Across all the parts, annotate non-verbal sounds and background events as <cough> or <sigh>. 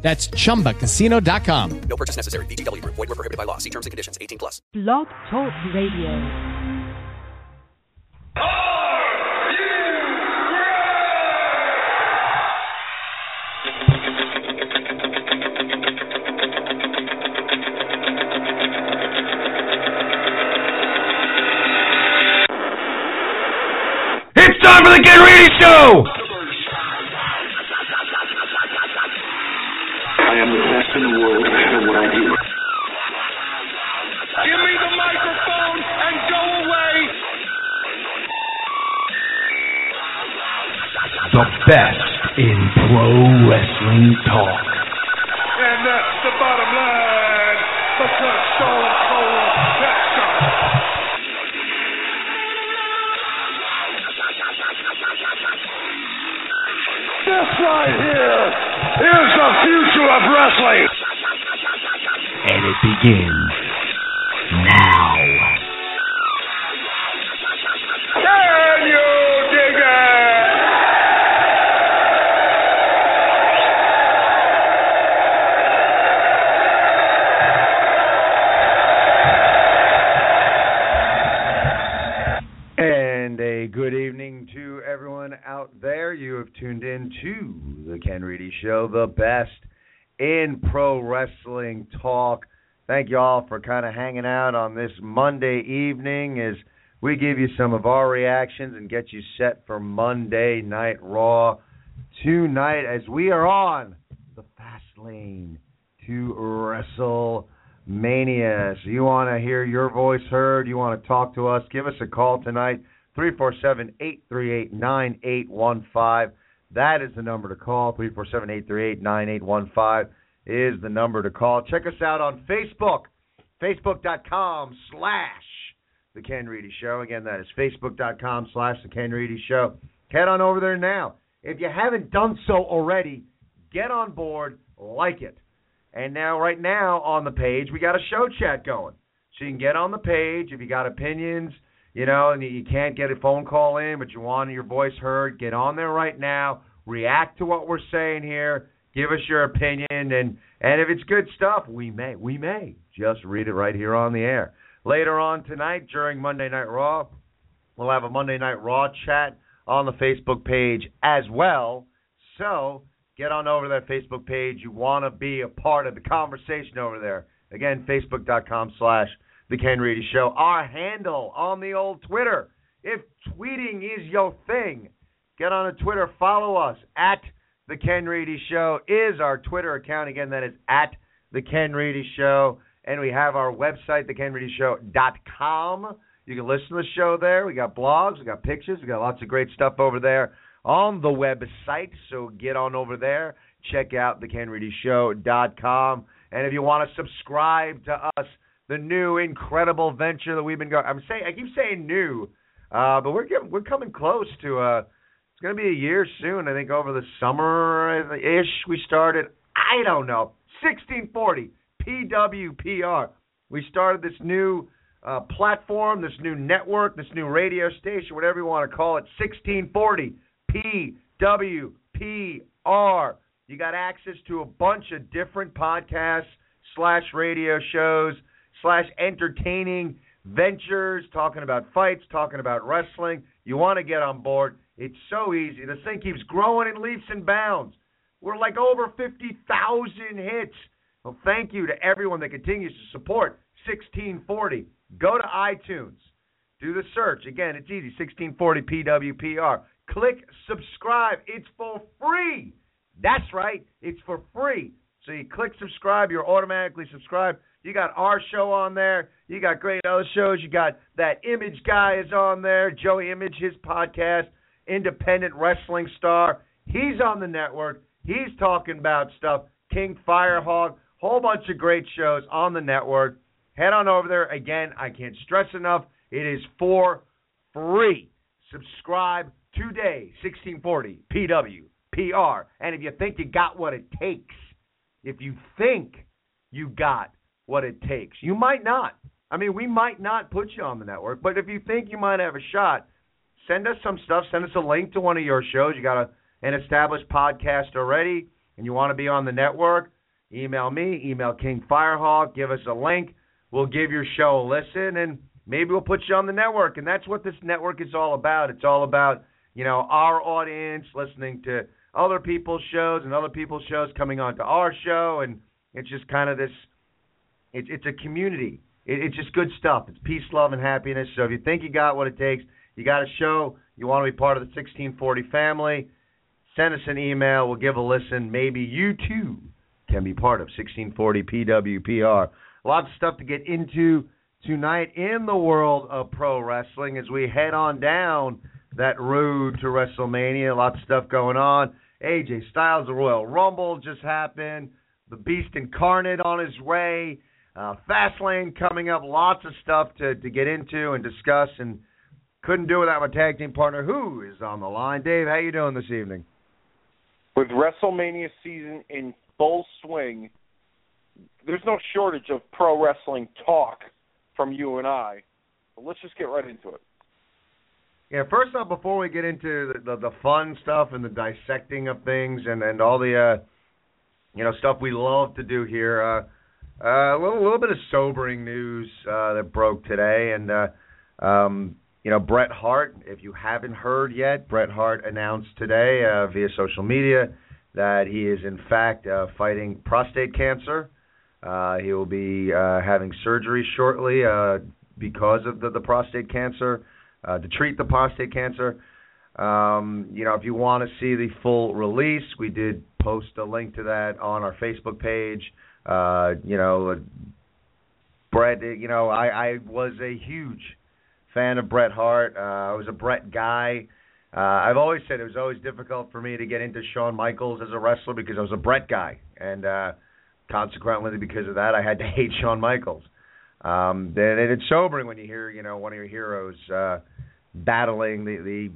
That's chumbacasino.com. No purchase necessary. VGW Group. Void were prohibited by law. See terms and conditions. 18 plus. Blog Talk Radio. It's time for the Get Ready Show! 19. Give me the microphone and go away. The best in pro wrestling talk. And that's the bottom line. Because Stone Cold Texas. This right here is the future of wrestling. And it begins now. Can you dig it? And a good evening to everyone out there. You have tuned in to the Ken Reedy Show, the best in pro wrestling talk. Thank you all for kind of hanging out on this Monday evening as we give you some of our reactions and get you set for Monday Night Raw tonight as we are on the fast lane to WrestleMania. So you want to hear your voice heard, you want to talk to us, give us a call tonight, 347-838-9815. That is the number to call, 347-838-9815 is the number to call. Check us out on Facebook, facebook.com slash The Ken Reedy Show. Again, that is facebook.com slash The Ken Reedy Show. Head on over there now. If you haven't done so already, get on board, like it. And now, right now on the page, we got a show chat going. So you can get on the page if you got opinions, you know, and you can't get a phone call in, but you want your voice heard. Get on there right now. React to what we're saying here. Give us your opinion, and and if it's good stuff, we may we may just read it right here on the air. Later on tonight during Monday Night Raw, we'll have a Monday Night Raw chat on the Facebook page as well. So get on over to that Facebook page. You want to be a part of the conversation over there. Again, facebook.com slash The Ken Reedy Show. Our handle on the old Twitter. If tweeting is your thing, get on a Twitter. Follow us. At The Ken Reedy Show is our Twitter account. Again, that is at The Ken Reedy Show. And we have our website, thekenreedyshow.com. You can listen to the show there. We got blogs, we got pictures, we got lots of great stuff over there on the website. So get on over there. Check out thekenreedyshow.com. And if you want to subscribe to us, the new incredible venture that we've been going. I'm saying I keep saying new, uh, but we're getting, we're coming close to uh it's going to be a year soon. I think over the summer ish we started. I don't know. 1640 PWPR. We started this new uh, platform, this new network, this new radio station, whatever you want to call it. 1640 PWPR. You got access to a bunch of different podcasts slash radio shows slash entertaining ventures, talking about fights, talking about wrestling. You want to get on board. It's so easy. This thing keeps growing in leaps and bounds. We're like over 50,000 hits. Well, thank you to everyone that continues to support 1640. Go to iTunes. Do the search. Again, it's easy 1640 PWPR. Click subscribe. It's for free. That's right. It's for free. So you click subscribe, you're automatically subscribed. You got our show on there. You got great other shows. You got that Image guy is on there. Joey Image, his podcast, Independent Wrestling Star. He's on the network. He's talking about stuff. King Firehawk, whole bunch of great shows on the network. head on over there. Again, I can't stress enough, it is for free. Subscribe today, 1640 PWPR. And if you think you got what it takes, if you think you got what it takes, you might not. I mean, we might not put you on the network, but if you think you might have a shot, send us some stuff. Send us a link to one of your shows. You got a, an established podcast already, and you want to be on the network. Email me, email King Firehawk, give us a link. We'll give your show a listen, and maybe we'll put you on the network. And that's what this network is all about. It's all about, you know, our audience listening to other people's shows and other people's shows coming onto our show. And it's just kind of this, it, it's a community. It, it's just good stuff. It's peace, love, and happiness. So if you think you got what it takes, you got a show, you want to be part of the 1640 family, send us an email. We'll give a listen. Maybe you too can be part of 1640 PWPR. Lots of stuff to get into tonight in the world of pro wrestling as we head on down that road to WrestleMania. Lots of stuff going on. AJ Styles, the Royal Rumble just happened. The Beast Incarnate on his way. Uh, Fastlane coming up. Lots of stuff to, to get into and discuss. And couldn't do without my tag team partner, who is on the line. Dave, how you doing this evening? With WrestleMania season in full swing, there's no shortage of pro wrestling talk from you and I. But let's just get right into it. Yeah, first off, before we get into the, the, the fun stuff and the dissecting of things and, and all the uh, you know stuff we love to do here, uh, a little, little bit of sobering news uh, that broke today, and uh, um, you know Bret Hart. If you haven't heard yet, Bret Hart announced today uh, via social media that he is in fact uh, fighting prostate cancer. Uh, he will be uh, having surgery shortly uh, because of the, the prostate cancer uh, to treat the prostate cancer. Um, you know, if you want to see the full release, we did post a link to that on our Facebook page. Uh, you know, Bret. You know, I, I was a huge fan of Bret Hart. Uh, I was a Bret guy. Uh, I've always said it was always difficult for me to get into Shawn Michaels as a wrestler because I was a Bret guy, and uh, consequently, because of that, I had to <laughs> hate Shawn Michaels. Um, and it's sobering when you hear, you know, one of your heroes uh, battling the the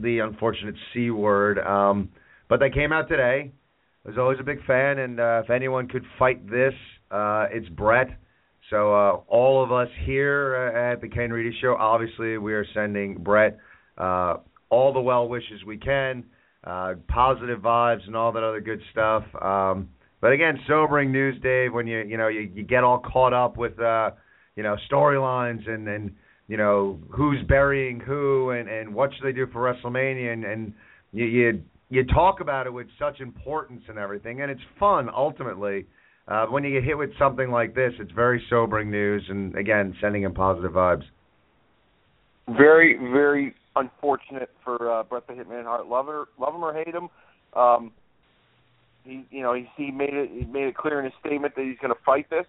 the unfortunate c word. Um, but they came out today. Was always a big fan, and uh, if anyone could fight this, uh, it's Bret. So uh, all of us here uh, at the Ken Reedy Show, obviously, we are sending Bret uh, all the well wishes we can, uh, positive vibes, and all that other good stuff. Um, but again, sobering news, Dave. When you you know you, you get all caught up with uh, you know storylines and and you know who's burying who and and what should they do for WrestleMania and and you you you talk about it with such importance and everything, and it's fun ultimately. Uh, when you get hit with something like this, it's very sobering news, and again, sending in positive vibes. Very, very unfortunate for uh, Bret the Hitman Hart. Love her, love him or hate him. Um, he, you know, he, he made it. He made it clear in his statement that he's going to fight this,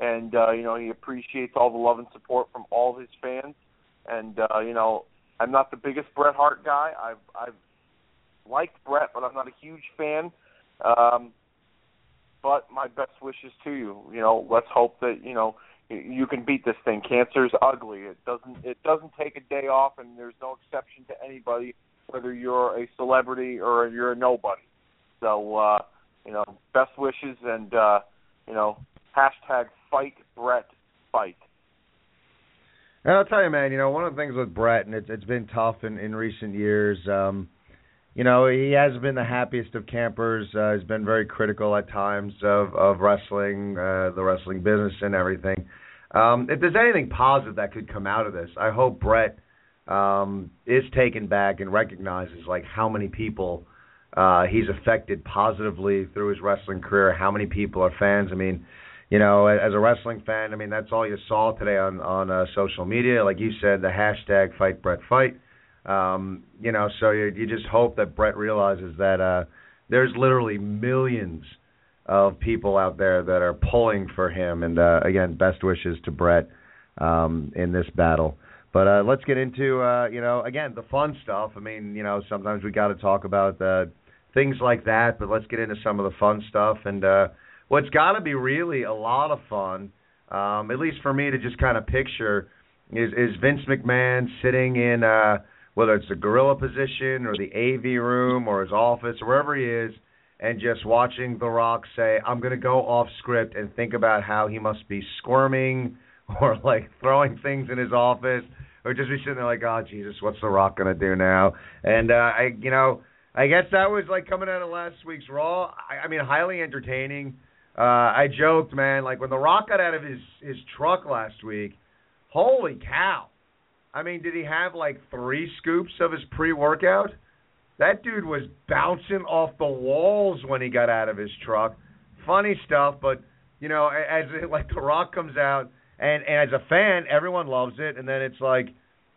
and uh, you know, he appreciates all the love and support from all his fans. And uh, you know, I'm not the biggest Bret Hart guy. I've I've liked Bret, but I'm not a huge fan. Um, but my best wishes to you. You know, let's hope that you know you can beat this thing. Cancer's ugly. It doesn't it doesn't take a day off, and there's no exception to anybody, whether you're a celebrity or you're a nobody. So uh, you know, best wishes, and uh, you know, hashtag fight Bret fight. And I'll tell you, man. You know, one of the things with Bret, and it's it's been tough in in recent years. Um, you know, he has been the happiest of campers. Uh, he's been very critical at times of of wrestling, uh, the wrestling business, and everything. Um, if there's anything positive that could come out of this, I hope Bret um, is taken back and recognizes like how many people uh, he's affected positively through his wrestling career. How many people are fans? I mean, you know, as a wrestling fan, I mean that's all you saw today on on uh, social media. Like you said, the hashtag Fight Bret Fight. Um, you know, so you, you just hope that Bret realizes that uh, there's literally millions of people out there that are pulling for him. And uh, again, best wishes to Bret um, in this battle. But uh, let's get into uh, you know again the fun stuff. I mean, you know, sometimes we got to talk about uh, things like that, but let's get into some of the fun stuff. And uh, what's got to be really a lot of fun um, at least for me to just kind of picture, is is Vince McMahon sitting in uh, whether it's the gorilla position or the AV room or his office or wherever he is, and just watching The Rock say, "I'm going to go off script and think about how he must be squirming <laughs> or like throwing things in his office." Or just be sitting there like, oh Jesus, what's The Rock gonna do now? And uh, I, you know, I guess that was like coming out of last week's Raw. I, I mean, highly entertaining. Uh, I joked, man, like when The Rock got out of his his truck last week. Holy cow! I mean, did he have like three scoops of his pre-workout? That dude was bouncing off the walls when he got out of his truck. Funny stuff, but you know, as <laughs> like The Rock comes out and, and as a fan, everyone loves it. And then it's like,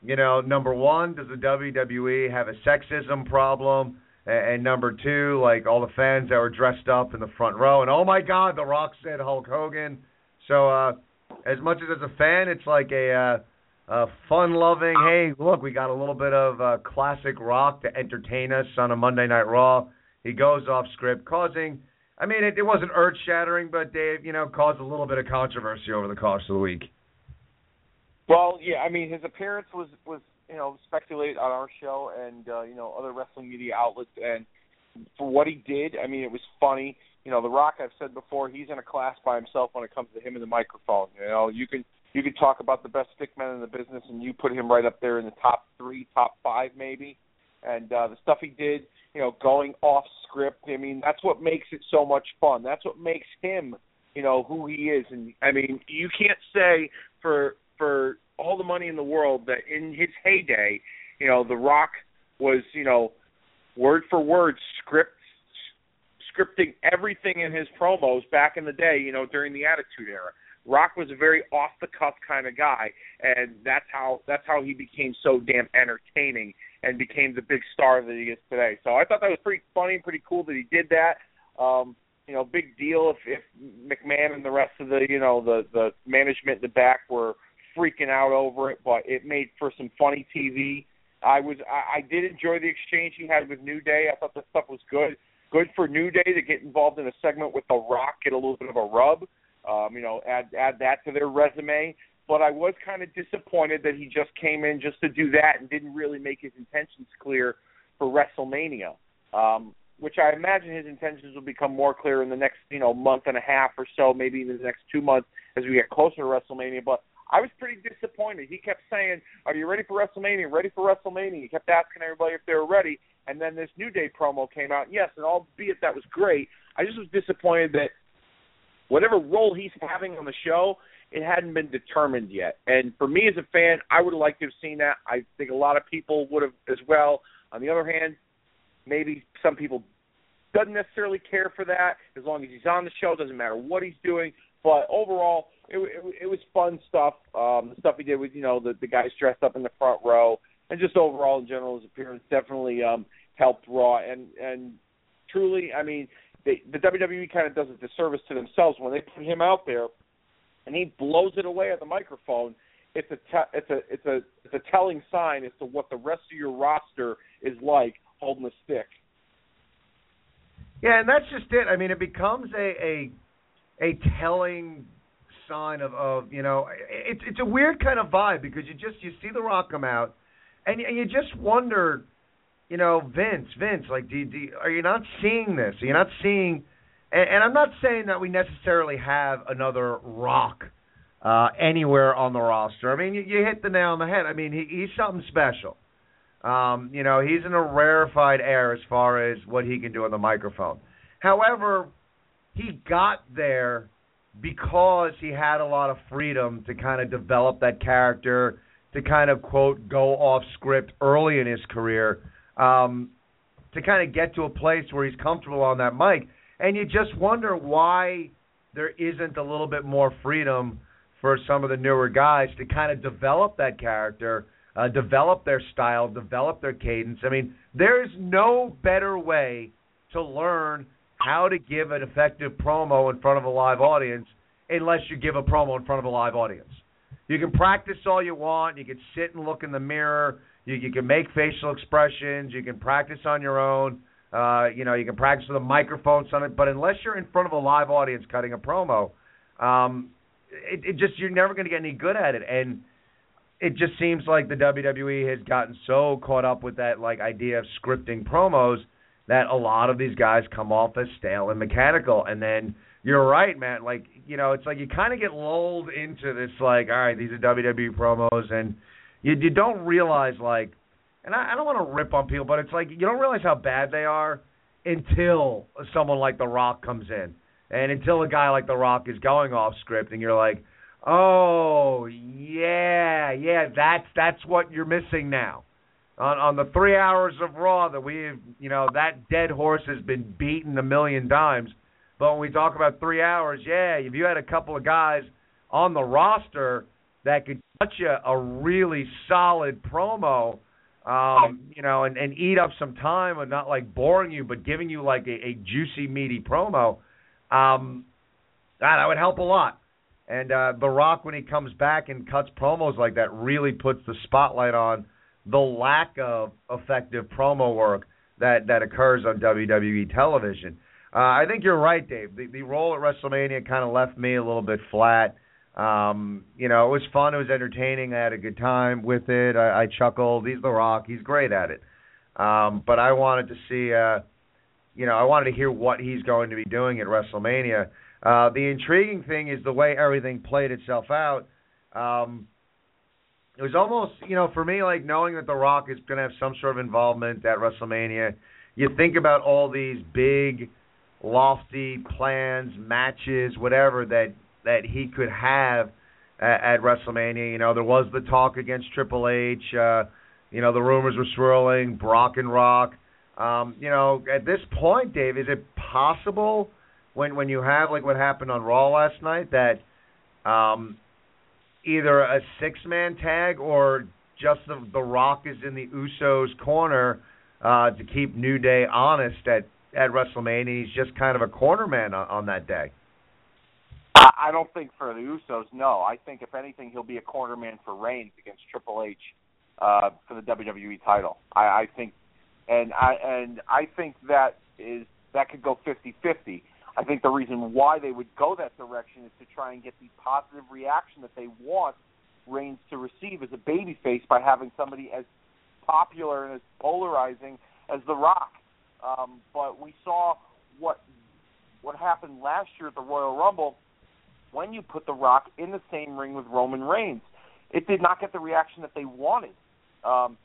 you know, number one, does the WWE have a sexism problem? And, and number two, like all the fans that were dressed up in the front row, and oh my God, The Rock said Hulk Hogan. So uh, as much as as a fan, it's like a, uh, a fun-loving. Hey, look, we got a little bit of uh, classic Rock to entertain us on a Monday Night Raw. He goes off script, causing I mean, it, it wasn't earth shattering, but Dave, you know, caused a little bit of controversy over the course of the week. Well, yeah, I mean, his appearance was was you know speculated on our show and uh, you know other wrestling media outlets, and for what he did, I mean, it was funny. You know, The Rock, I've said before, he's in a class by himself when it comes to him and the microphone. You know, you can you can talk about the best stickmen in the business, and you put him right up there in the top three, top five, maybe. And uh, the stuff he did, you know, going off script. I mean, that's what makes it so much fun. That's what makes him, you know, who he is. And I mean, you can't say for for all the money in the world that in his heyday, you know, The Rock was, you know, word for word script scripting everything in his promos back in the day, you know, during the Attitude Era. Rock was a very off the cuff kind of guy, and that's how that's how he became so damn entertaining and became the big star that he is today. So I thought that was pretty funny, pretty cool that he did that. Um, you know, big deal if if McMahon and the rest of the you know the the management in the back were freaking out over it, but it made for some funny TV. I was I, I did enjoy the exchange he had with New Day. I thought the stuff was good. Good for New Day to get involved in a segment with The Rock, get a little bit of a rub. Um, you know, add add that to their resume but I was kind of disappointed that he just came in just to do that and didn't really make his intentions clear for WrestleMania. Um, which I imagine his intentions will become more clear in the next, you know, month and a half or so, maybe in the next two months as we get closer to WrestleMania. But I was pretty disappointed. He kept saying, "Are you ready for WrestleMania? Ready for WrestleMania?" He kept asking everybody if they were ready, and then this New Day promo came out. Yes, and albeit that was great, I just was disappointed that whatever role he's having on the show, it hadn't been determined yet. And for me as a fan, I would have liked to have seen that. I think a lot of people would have as well. On the other hand, maybe some people doesn't necessarily care for that as long as he's on the show. Doesn't matter what he's doing. But overall, it, it, it was fun stuff. Um, the stuff he did with you know the the guys dressed up in the front row, and just overall in general, his appearance definitely um, helped Raw. And and truly, I mean, they, the WWE kind of does a disservice to themselves when they put him out there and he blows it away at the microphone, it's a te- it's a it's a it's a telling sign as to what the rest of your roster is like holding the stick. Yeah, and that's just it. I mean, it becomes a a a telling sign of of you know it's it's a weird kind of vibe because you just you see the Rock come out, and and you just wonder, you know, Vince, Vince, like, do, do are you not seeing this? Are you not seeing? and, and I'm not saying that we necessarily have another Rock uh, anywhere on the roster. I mean, you, you hit the nail on the head. I mean, he, he's something special. Um, you know, he's in a rarefied air as far as what he can do on the microphone. However, he got there because he had a lot of freedom to kind of develop that character, to kind of quote go off script early in his career, um, to kind of get to a place where he's comfortable on that mic and you just wonder why there isn't a little bit more freedom for some of the newer guys to kind of develop that character, uh, develop their style, develop their cadence. I mean, there's no better way to learn how to give an effective promo in front of a live audience unless you give a promo in front of a live audience. You can practice all you want. You can sit and look in the mirror. You, you can make facial expressions. You can practice on your own. Uh, you know, you can practice with a microphone, something, but unless you're in front of a live audience cutting a promo, um, it, it just you're never going to get any good at it, and it just seems like the WWE has gotten so caught up with that like idea of scripting promos that a lot of these guys come off as stale and mechanical, and then you're right, man. Like you know, it's like you kind of get lulled into this like, all right, these are WWE promos, and you you don't realize like, and I, I don't want to rip on people, but it's like you don't realize how bad they are until someone like The Rock comes in, and until a guy like The Rock is going off script, and you're like, oh yeah, yeah, that's that's what you're missing now. On on the three hours of Raw that we've you know that dead horse has been beaten a million times. But when we talk about three hours, yeah, if you had a couple of guys on the roster that could touch you a really solid promo, um, you know, and, and eat up some time and not like boring you, but giving you like a, a juicy, meaty promo, um, that, that would help a lot. And uh, Rock, when he comes back and cuts promos like that, really puts the spotlight on the lack of effective promo work that that occurs on WWE television. Uh, I think you're right, Dave. The, the role at WrestleMania kind of left me a little bit flat. Um, you know, it was fun. It was entertaining. I had a good time with it. I, I chuckled. He's The Rock. He's great at it. Um, but I wanted to see, uh, you know, I wanted to hear what he's going to be doing at WrestleMania. Uh, the intriguing thing is the way everything played itself out. Um, it was almost, you know, for me, like knowing that The Rock is going to have some sort of involvement at WrestleMania. You think about all these big lofty plans, matches, whatever that that he could have at, at WrestleMania. You know, there was the talk against Triple H. Uh, you know, the rumors were swirling, Brock and Rock. Um, you know, at this point, Dave, is it possible when when you have like what happened on Raw last night that um, either a six man tag or just the the Rock is in the Usos corner uh, to keep New Day honest at at WrestleMania. He's just kind of a corner man on, on that day. I don't think for the Usos, no. I think if anything, he'll be a corner man for Reigns against Triple H uh, for the WWE title. I, I think, and I and I think that is that could go fifty fifty. I think the reason why they would go that direction is to try and get the positive reaction that they want Reigns to receive as a babyface by having somebody as popular and as polarizing as The Rock. Um, but we saw what what happened last year at the Royal Rumble when you put The Rock in the same ring with Roman Reigns. It did not get the reaction that they wanted. Um,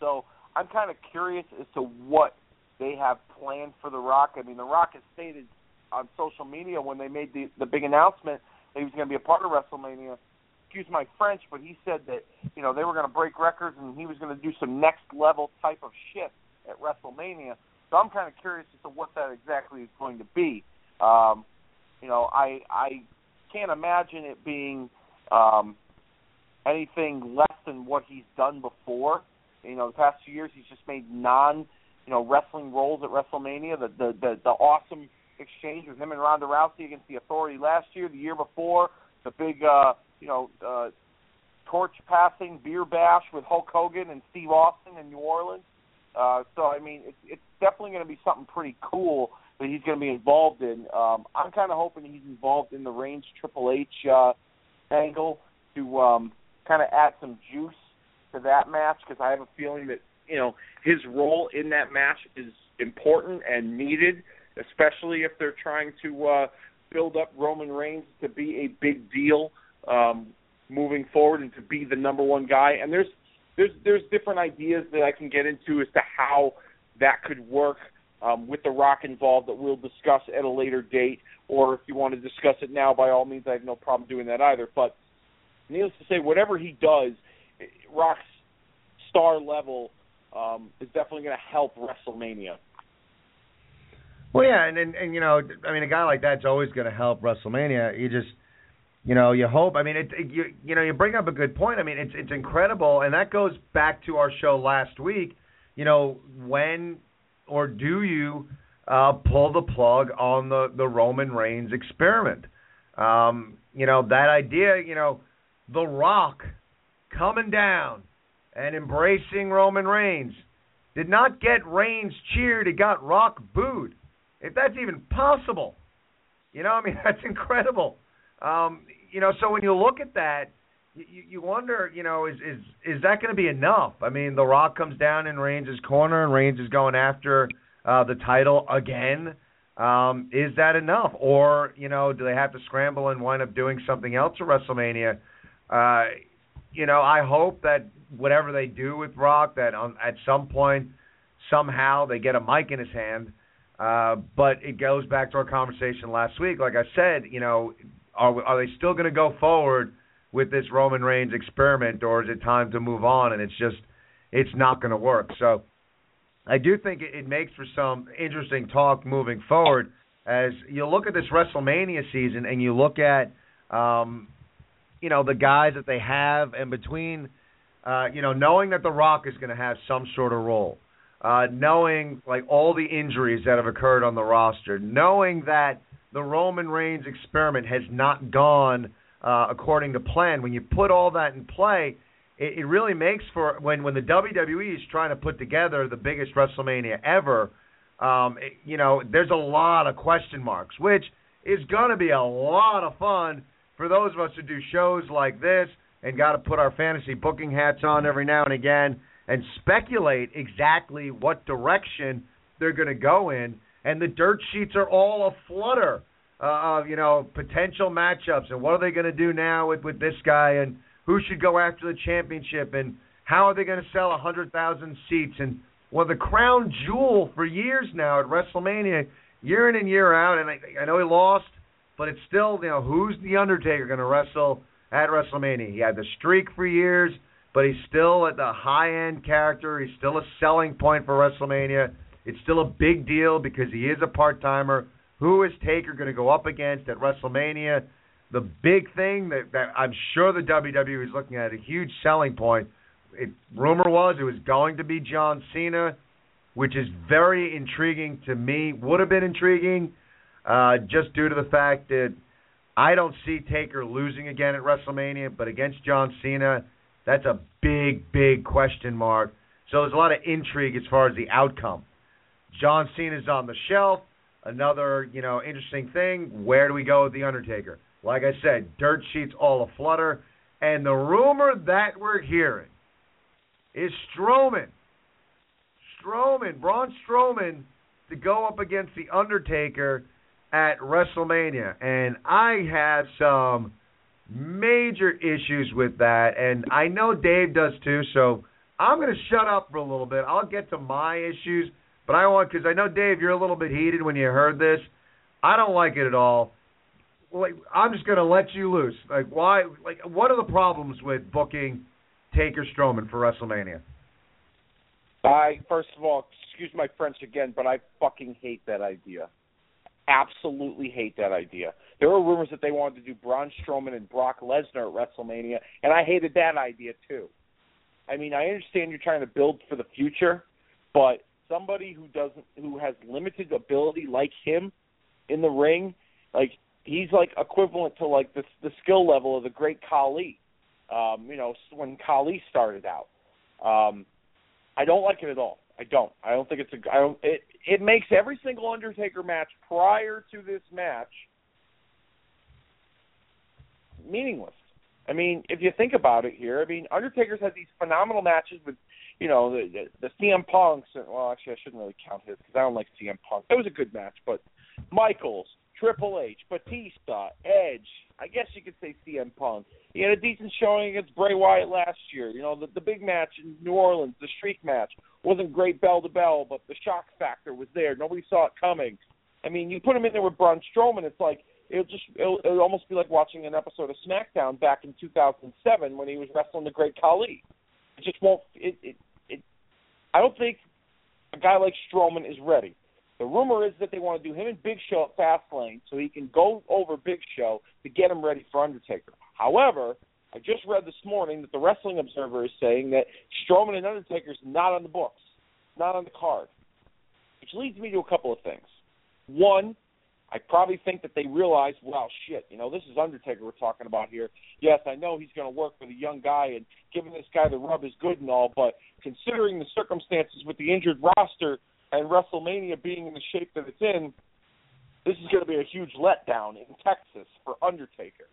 so I'm kind of curious as to what they have planned for The Rock. I mean, The Rock has stated on social media when they made the the big announcement that he was going to be a part of WrestleMania. Excuse my French, but he said that you know they were going to break records and he was going to do some next level type of shit at WrestleMania. So I'm kind of curious as to what that exactly is going to be. Um, you know, I I can't imagine it being um, anything less than what he's done before. You know, the past few years he's just made non, you know, wrestling roles at WrestleMania. The the the, the awesome exchange with him and Ronda Rousey against the Authority last year, the year before, the big, uh, you know, uh, torch passing beer bash with Hulk Hogan and Steve Austin in New Orleans. Uh, so I mean, it's, it's definitely going to be something pretty cool that he's going to be involved in. Um, I'm kind of hoping he's involved in the Reigns Triple H uh, angle to um, kind of add some juice to that match because I have a feeling that you know his role in that match is important and needed, especially if they're trying to uh, build up Roman Reigns to be a big deal um, moving forward and to be the number one guy. And there's there's there's different ideas that I can get into as to how that could work um, with the Rock involved that we'll discuss at a later date. Or if you want to discuss it now, by all means, I have no problem doing that either. But needless to say, whatever he does, Rock's star level um, is definitely going to help WrestleMania. Well, yeah, and, and and you know, I mean, a guy like that's always going to help WrestleMania. You just you know, you hope. I mean, it, it, you you know, you bring up a good point. I mean, it's it's incredible, and that goes back to our show last week. You know, when or do you uh, pull the plug on the the Roman Reigns experiment? Um, you know, that idea. You know, The Rock coming down and embracing Roman Reigns did not get Reigns cheered. It got Rock booed. If that's even possible, you know, I mean, <laughs> that's incredible. Um, you know, so when you look at that, you, you wonder, you know, is is is that going to be enough? I mean, The Rock comes down in Reigns' corner, and Reigns is going after uh, the title again. Um, is that enough, or you know, do they have to scramble and wind up doing something else at WrestleMania? Uh, you know, I hope that whatever they do with Rock, that on, at some point, somehow they get a mic in his hand. Uh, but it goes back to our conversation last week. Like I said, you know, are are they still going to go forward with this Roman Reigns experiment, or is it time to move on? And it's just, it's not going to work. So, I do think it, makes for some interesting talk moving forward as you look at this WrestleMania season and you look at, um, you know, the guys that they have, and between, uh, you know, knowing that The Rock is going to have some sort of role, uh, knowing like all the injuries that have occurred on the roster, knowing that the Roman Reigns experiment has not gone uh, according to plan. When you put all that in play, it, it really makes for when when the WWE is trying to put together the biggest WrestleMania ever. Um, it, you know, there's a lot of question marks, which is going to be a lot of fun for those of us who do shows like this and got to put our fantasy booking hats on every now and again and speculate exactly what direction they're going to go in. And the dirt sheets are all a flutter uh, of you know potential matchups and what are they going to do now with with this guy and who should go after the championship and how are they going to sell a hundred thousand seats and well the crown jewel for years now at WrestleMania year in and year out and I, I know he lost but it's still you know who's the Undertaker going to wrestle at WrestleMania? He had the streak for years but he's still at the high end character. He's still a selling point for WrestleMania. It's still a big deal because he is a part timer who is Taker going to go up against at WrestleMania? The big thing that, that I'm sure the WWE is looking at a huge selling point. It, rumor was it was going to be John Cena, which is very intriguing to me. Would have been intriguing, uh, just due to the fact that I don't see Taker losing again at WrestleMania, but against John Cena, that's a big, big question mark. So there's a lot of intrigue as far as the outcome. John Cena's on the shelf. Another, you know, interesting thing. Where do we go with the Undertaker? Like I said, dirt sheets all aflutter, and the rumor that we're hearing is Strowman, Strowman, Braun Strowman, to go up against the Undertaker at WrestleMania, and I have some major issues with that, and I know Dave does too. So I'm going to shut up for a little bit. I'll get to my issues but I want because I know Dave, you're a little bit heated when you heard this. I don't like it at all. Like I'm just gonna let you loose. Like why? Like what are the problems with booking Taker Strowman for WrestleMania? I first of all, excuse my French again, but I fucking hate that idea. Absolutely hate that idea. There were rumors that they wanted to do Braun Strowman and Brock Lesnar at WrestleMania, and I hated that idea too. I mean, I understand you're trying to build for the future, but somebody who doesn't who has limited ability like him in the ring, like he's like equivalent to like the the skill level of the great Khali. Um, you know, when Khali started out. Um, I don't like it at all. I don't. I don't think it's a. I don't. It it makes every single Undertaker match prior to this match meaningless. I mean, if you think about it here, I mean, Undertaker's had these phenomenal matches with you know, the, the, the CM Punks. Well, actually, I shouldn't really count his because I don't like CM Punk. It was a good match, but Michaels, Triple H, Batista, Edge. I guess you could say CM Punk. He had a decent showing against Bray Wyatt last year. You know, the, the big match in New Orleans, the Streak match, wasn't great bell to bell, but the shock factor was there. Nobody saw it coming. I mean, you put him in there with Braun Strowman, it's like it'll just it'll, it'll almost be like watching an episode of SmackDown back in 2007 when he was wrestling the Great Khali. It just won't. It, it I don't think a guy like Strowman is ready. The rumor is that they want to do him and Big Show at Fastlane so he can go over Big Show to get him ready for Undertaker. However, I just read this morning that the Wrestling Observer is saying that Strowman and Undertaker's not on the books, not on the card, which leads me to a couple of things. One, I probably think that they realize, well, shit, you know, this is Undertaker we're talking about here. Yes, I know he's going to work with a young guy, and giving this guy the rub is good and all, but considering the circumstances with the injured roster and WrestleMania being in the shape that it's in, this is going to be a huge letdown in Texas for Undertaker.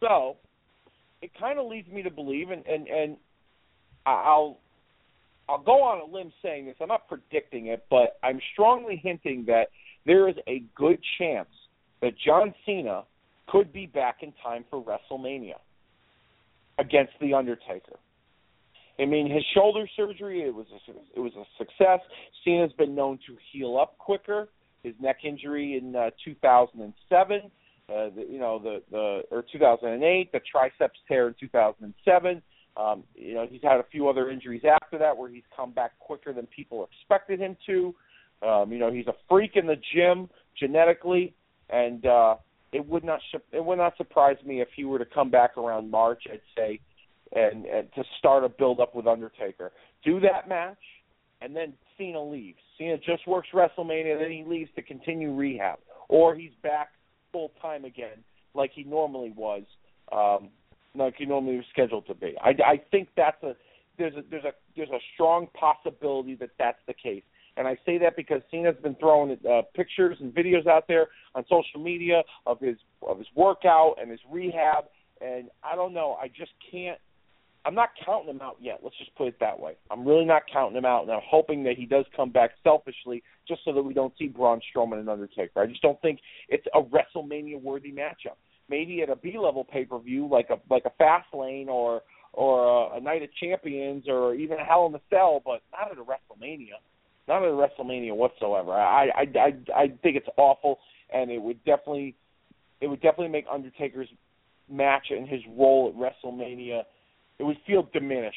So it kind of leads me to believe, and and and I'll I'll go on a limb saying this. I'm not predicting it, but I'm strongly hinting that there is a good chance that John Cena could be back in time for WrestleMania against the Undertaker. I mean, his shoulder surgery it was a, it was a success. Cena's been known to heal up quicker. His neck injury in uh, 2007, uh, the, you know the the or 2008, the triceps tear in 2007. Um, you know, he's had a few other injuries after that where he's come back quicker than people expected him to. Um, you know, he's a freak in the gym genetically, and uh, it would not it would not surprise me if he were to come back around March. I'd say, and, and to start a build up with Undertaker, do that match, and then Cena leaves. Cena just works WrestleMania, then he leaves to continue rehab, or he's back full time again like he normally was, um, like he normally was scheduled to be. I, I think that's a there's a there's a there's a strong possibility that that's the case. And I say that because Cena's been throwing uh, pictures and videos out there on social media of his of his workout and his rehab. And I don't know. I just can't. I'm not counting him out yet. Let's just put it that way. I'm really not counting him out, and I'm hoping that he does come back selfishly, just so that we don't see Braun Strowman and Undertaker. I just don't think it's a WrestleMania worthy matchup. Maybe at a B level pay per view, like a like a Fastlane or or a, a Night of Champions or even a Hell in a Cell, but not at a WrestleMania not at WrestleMania whatsoever. I I I I think it's awful, and it would definitely it would definitely make Undertaker's match and his role at WrestleMania it would feel diminished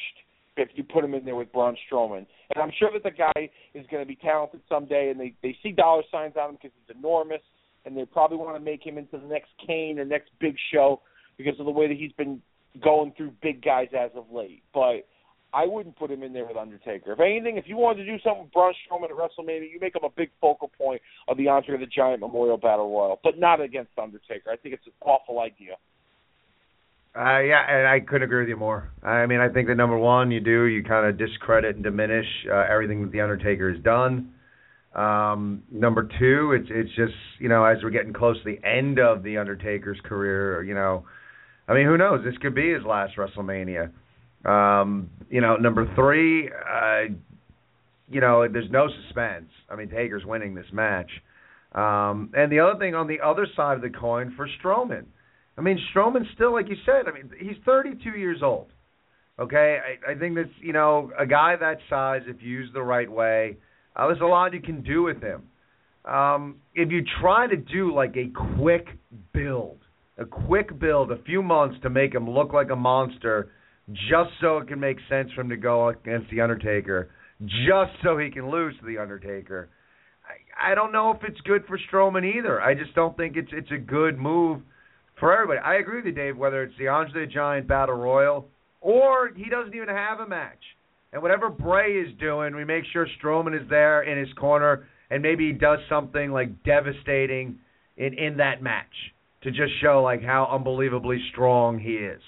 if you put him in there with Braun Strowman. And I'm sure that the guy is going to be talented someday, and they they see dollar signs on him because he's enormous, and they probably want to make him into the next Kane or next big show because of the way that he's been going through big guys as of late. But I wouldn't put him in there with Undertaker. If anything, if you wanted to do something with Braun Strowman at WrestleMania, you make him a big focal point of the Andre the Giant Memorial Battle Royal, but not against Undertaker. I think it's an awful idea. Uh, yeah, and I couldn't agree with you more. I mean, I think that number one, you do you kind of discredit and diminish uh, everything that the Undertaker has done. Um, number two, it's it's just you know as we're getting close to the end of the Undertaker's career, you know, I mean, who knows? This could be his last WrestleMania. Um, you know, number three, uh, you know, there's no suspense. I mean, Taker's winning this match. Um, and the other thing on the other side of the coin for Strowman, I mean, Strowman still, like you said, I mean, he's 32 years old. Okay, I, I think that's you know a guy that size, if used the right way, uh, there's a lot you can do with him. Um, if you try to do like a quick build, a quick build, a few months to make him look like a monster just so it can make sense for him to go against the Undertaker, just so he can lose to the Undertaker. I, I don't know if it's good for Strowman either. I just don't think it's it's a good move for everybody. I agree with you, Dave. Whether it's the Andre the Giant Battle Royal or he doesn't even have a match, and whatever Bray is doing, we make sure Strowman is there in his corner, and maybe he does something like devastating in in that match to just show like how unbelievably strong he is.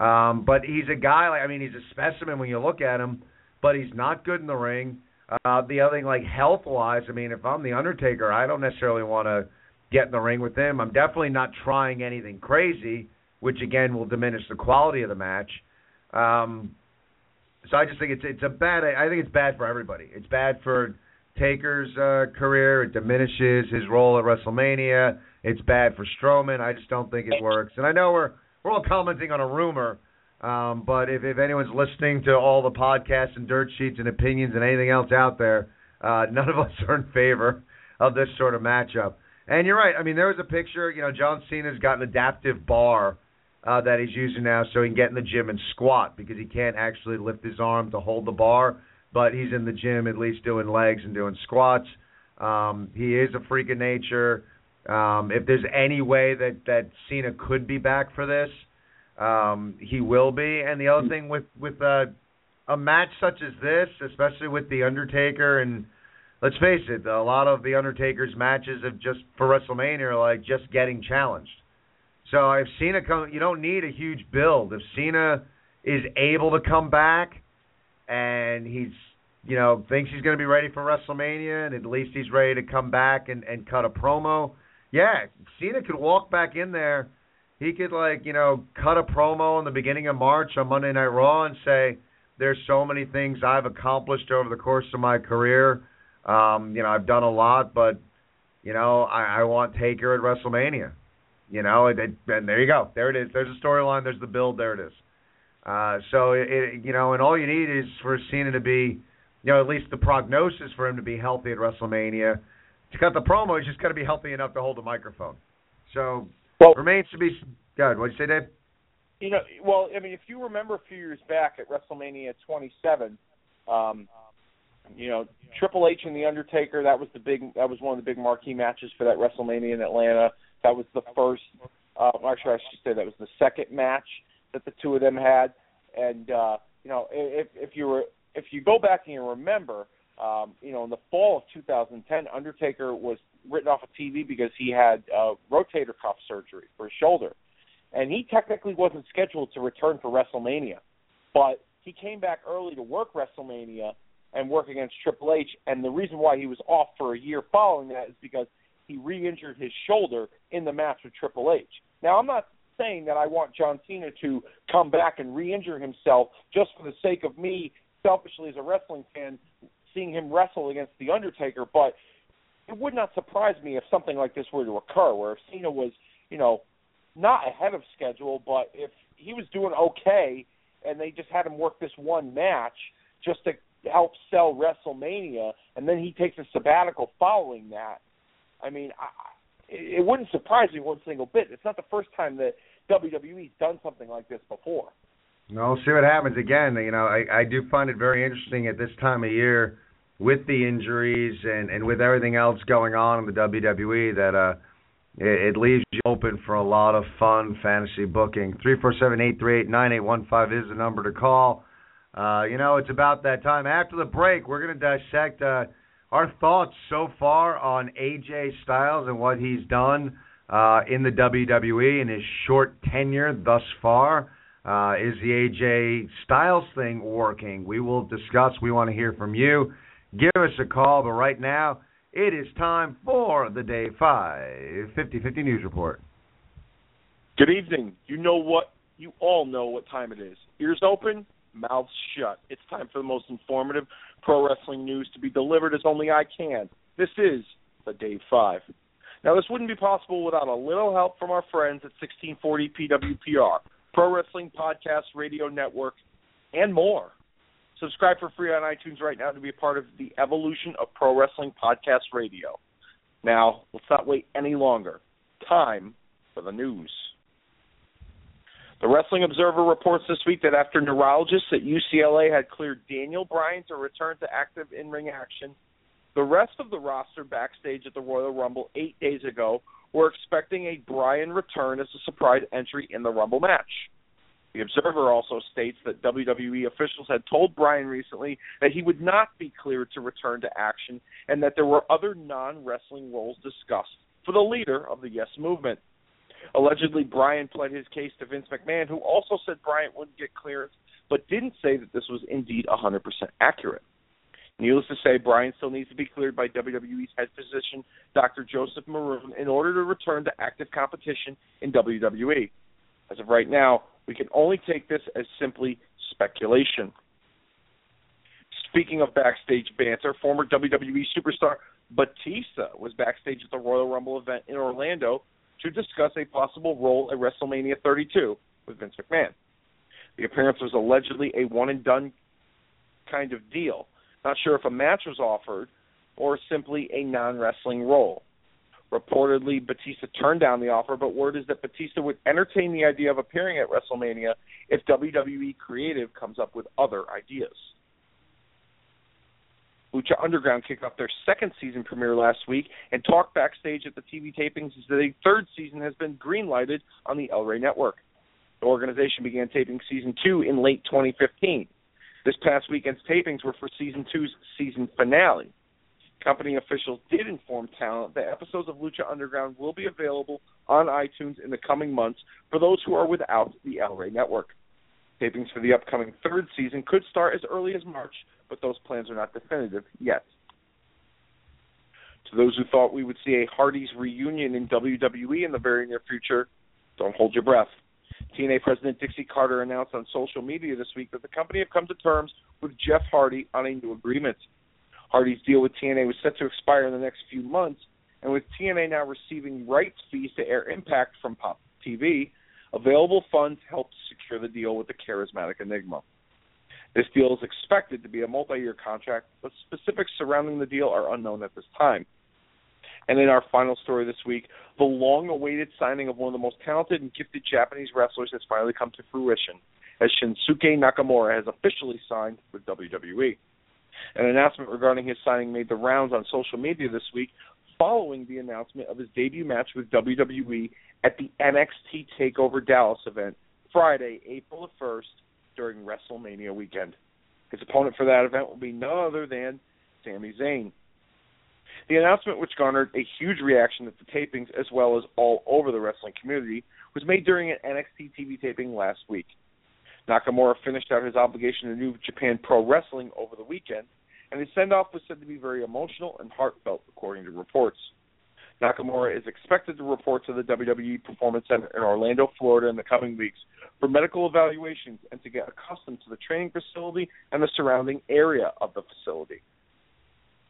Um, but he's a guy like I mean he's a specimen when you look at him, but he's not good in the ring. Uh, the other thing, like health wise, I mean if I'm the Undertaker, I don't necessarily want to get in the ring with him. I'm definitely not trying anything crazy, which again will diminish the quality of the match. Um, so I just think it's it's a bad. I think it's bad for everybody. It's bad for Taker's uh, career. It diminishes his role at WrestleMania. It's bad for Strowman. I just don't think it works. And I know we're we're all commenting on a rumor. Um, but if, if anyone's listening to all the podcasts and dirt sheets and opinions and anything else out there, uh, <laughs> none of us are in favor of this sort of matchup. And you're right. I mean, there was a picture. You know, John Cena's got an adaptive bar uh, that he's using now, so he can get in the gym and squat because he can't actually lift his arm to hold the bar. But he's in the gym at least doing legs and doing squats. Um, he is a freak of nature. Um, if there's any way that that Cena could be back for this, um, he will be. And the other thing with with uh, a match such as this, especially with the Undertaker, and let's face it, a lot of the Undertaker's matches have just for WrestleMania are like just getting challenged. So if Cena come, you don't need a huge build. If Cena is able to come back and he's you know thinks he's going to be ready for WrestleMania, and at least he's ready to come back and and cut a promo yeah, Cena could walk back in there he could like you know cut a promo in the beginning of March on Monday Night Raw and say, "There's so many things I've accomplished over the course of my career. Um, you know, I've done a lot, but you know, I, I want Taker at WrestleMania. You know, and, and there you go. There it is. There's a storyline. There's the build. There it is. Uh, so it, it, you know, and all you need is for Cena to be, you know, at least the prognosis for him to be healthy at WrestleMania. To cut the promo, he's just got to be healthy enough to hold the microphone. So Well- remains to be. God, what'd you say, Dave? You know, well, I mean, if you remember a few years back at WrestleMania 27, um, you know, Triple H and The Undertaker. That was the big. That was one of the big marquee matches for that WrestleMania in Atlanta. That was the first. Uh, actually, I should say that was the second match that the two of them had. And uh, you know, if if you were if you go back and you remember, um, you know, in the fall of 2010, Undertaker was written off of TV because he had uh, rotator cuff surgery for his shoulder, and he technically wasn't scheduled to return for WrestleMania, but he came back early to work WrestleMania and work against Triple H. And the reason why he was off for a year following that is because he re-injured his shoulder in the match with Triple H. Now, I'm not saying that I want John Cena to come back and re-injure himself just for the sake of me, selfishly as a wrestling fan, seeing him wrestle against the Undertaker. But it would not surprise me if something like this were to occur, where if Cena was, you know, not ahead of schedule, but if he was doing okay and they just had him work this one match just to help sell WrestleMania, and then he takes a sabbatical following that. I mean, I, it wouldn't surprise me one single bit. It's not the first time that WWE's done something like this before. No, we'll see what happens again. You know, I, I do find it very interesting at this time of year with the injuries and, and with everything else going on in the WWE that uh it, it leaves you open for a lot of fun fantasy booking. Three four seven eight three eight nine eight one five is the number to call. Uh, you know, it's about that time. After the break, we're going to dissect uh, our thoughts so far on AJ Styles and what he's done uh, in the WWE in his short tenure thus far. Uh, is the AJ Styles thing working? We will discuss. We want to hear from you. Give us a call, but right now it is time for the Dave 5 50 50 News Report. Good evening. You know what? You all know what time it is. Ears open, mouths shut. It's time for the most informative pro wrestling news to be delivered as only I can. This is the Dave 5. Now, this wouldn't be possible without a little help from our friends at 1640 PWPR, Pro Wrestling Podcast Radio Network, and more. Subscribe for free on iTunes right now to be a part of the evolution of Pro Wrestling Podcast Radio. Now, let's not wait any longer. Time for the news. The Wrestling Observer reports this week that after neurologists at UCLA had cleared Daniel Bryan to return to active in ring action, the rest of the roster backstage at the Royal Rumble eight days ago were expecting a Bryan return as a surprise entry in the Rumble match. The Observer also states that WWE officials had told Bryan recently that he would not be cleared to return to action and that there were other non wrestling roles discussed for the leader of the Yes Movement. Allegedly, Bryan pled his case to Vince McMahon, who also said Bryan wouldn't get clearance, but didn't say that this was indeed 100% accurate. Needless to say, Bryan still needs to be cleared by WWE's head physician, Dr. Joseph Maroon, in order to return to active competition in WWE. As of right now, we can only take this as simply speculation. Speaking of backstage banter, former WWE superstar Batista was backstage at the Royal Rumble event in Orlando to discuss a possible role at WrestleMania 32 with Vince McMahon. The appearance was allegedly a one and done kind of deal. Not sure if a match was offered or simply a non wrestling role. Reportedly, Batista turned down the offer, but word is that Batista would entertain the idea of appearing at WrestleMania if WWE Creative comes up with other ideas. Lucha Underground kicked off their second season premiere last week, and talk backstage at the TV tapings is that a third season has been greenlighted on the El Rey Network. The organization began taping season two in late 2015. This past weekend's tapings were for season two's season finale. Company officials did inform talent that episodes of Lucha Underground will be available on iTunes in the coming months for those who are without the El Rey network. Tapings for the upcoming third season could start as early as March, but those plans are not definitive yet. To those who thought we would see a Hardy's reunion in WWE in the very near future, Don't hold your breath. TNA President Dixie Carter announced on social media this week that the company had come to terms with Jeff Hardy on a new agreement. Hardy's deal with TNA was set to expire in the next few months, and with TNA now receiving rights fees to air Impact from Pop TV, available funds helped secure the deal with the charismatic Enigma. This deal is expected to be a multi-year contract, but specifics surrounding the deal are unknown at this time. And in our final story this week, the long-awaited signing of one of the most talented and gifted Japanese wrestlers has finally come to fruition, as Shinsuke Nakamura has officially signed with WWE. An announcement regarding his signing made the rounds on social media this week following the announcement of his debut match with WWE at the NXT TakeOver Dallas event Friday, April the 1st, during WrestleMania weekend. His opponent for that event will be none other than Sami Zayn. The announcement, which garnered a huge reaction at the tapings as well as all over the wrestling community, was made during an NXT TV taping last week. Nakamura finished out his obligation to New Japan Pro Wrestling over the weekend, and his send off was said to be very emotional and heartfelt, according to reports. Nakamura is expected to report to the WWE Performance Center in Orlando, Florida in the coming weeks for medical evaluations and to get accustomed to the training facility and the surrounding area of the facility.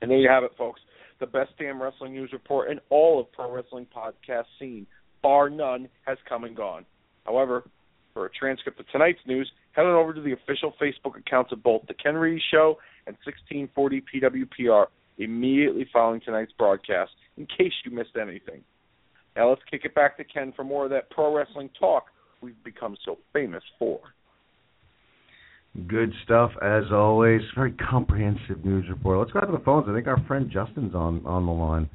And there you have it, folks. The best damn wrestling news report in all of pro wrestling podcast scene, bar none, has come and gone. However, for a transcript of tonight's news, head on over to the official Facebook accounts of both The Ken Reedy Show and 1640 PWPR immediately following tonight's broadcast in case you missed anything. Now let's kick it back to Ken for more of that pro wrestling talk we've become so famous for. Good stuff as always. Very comprehensive news report. Let's go out to the phones. I think our friend Justin's on on the line.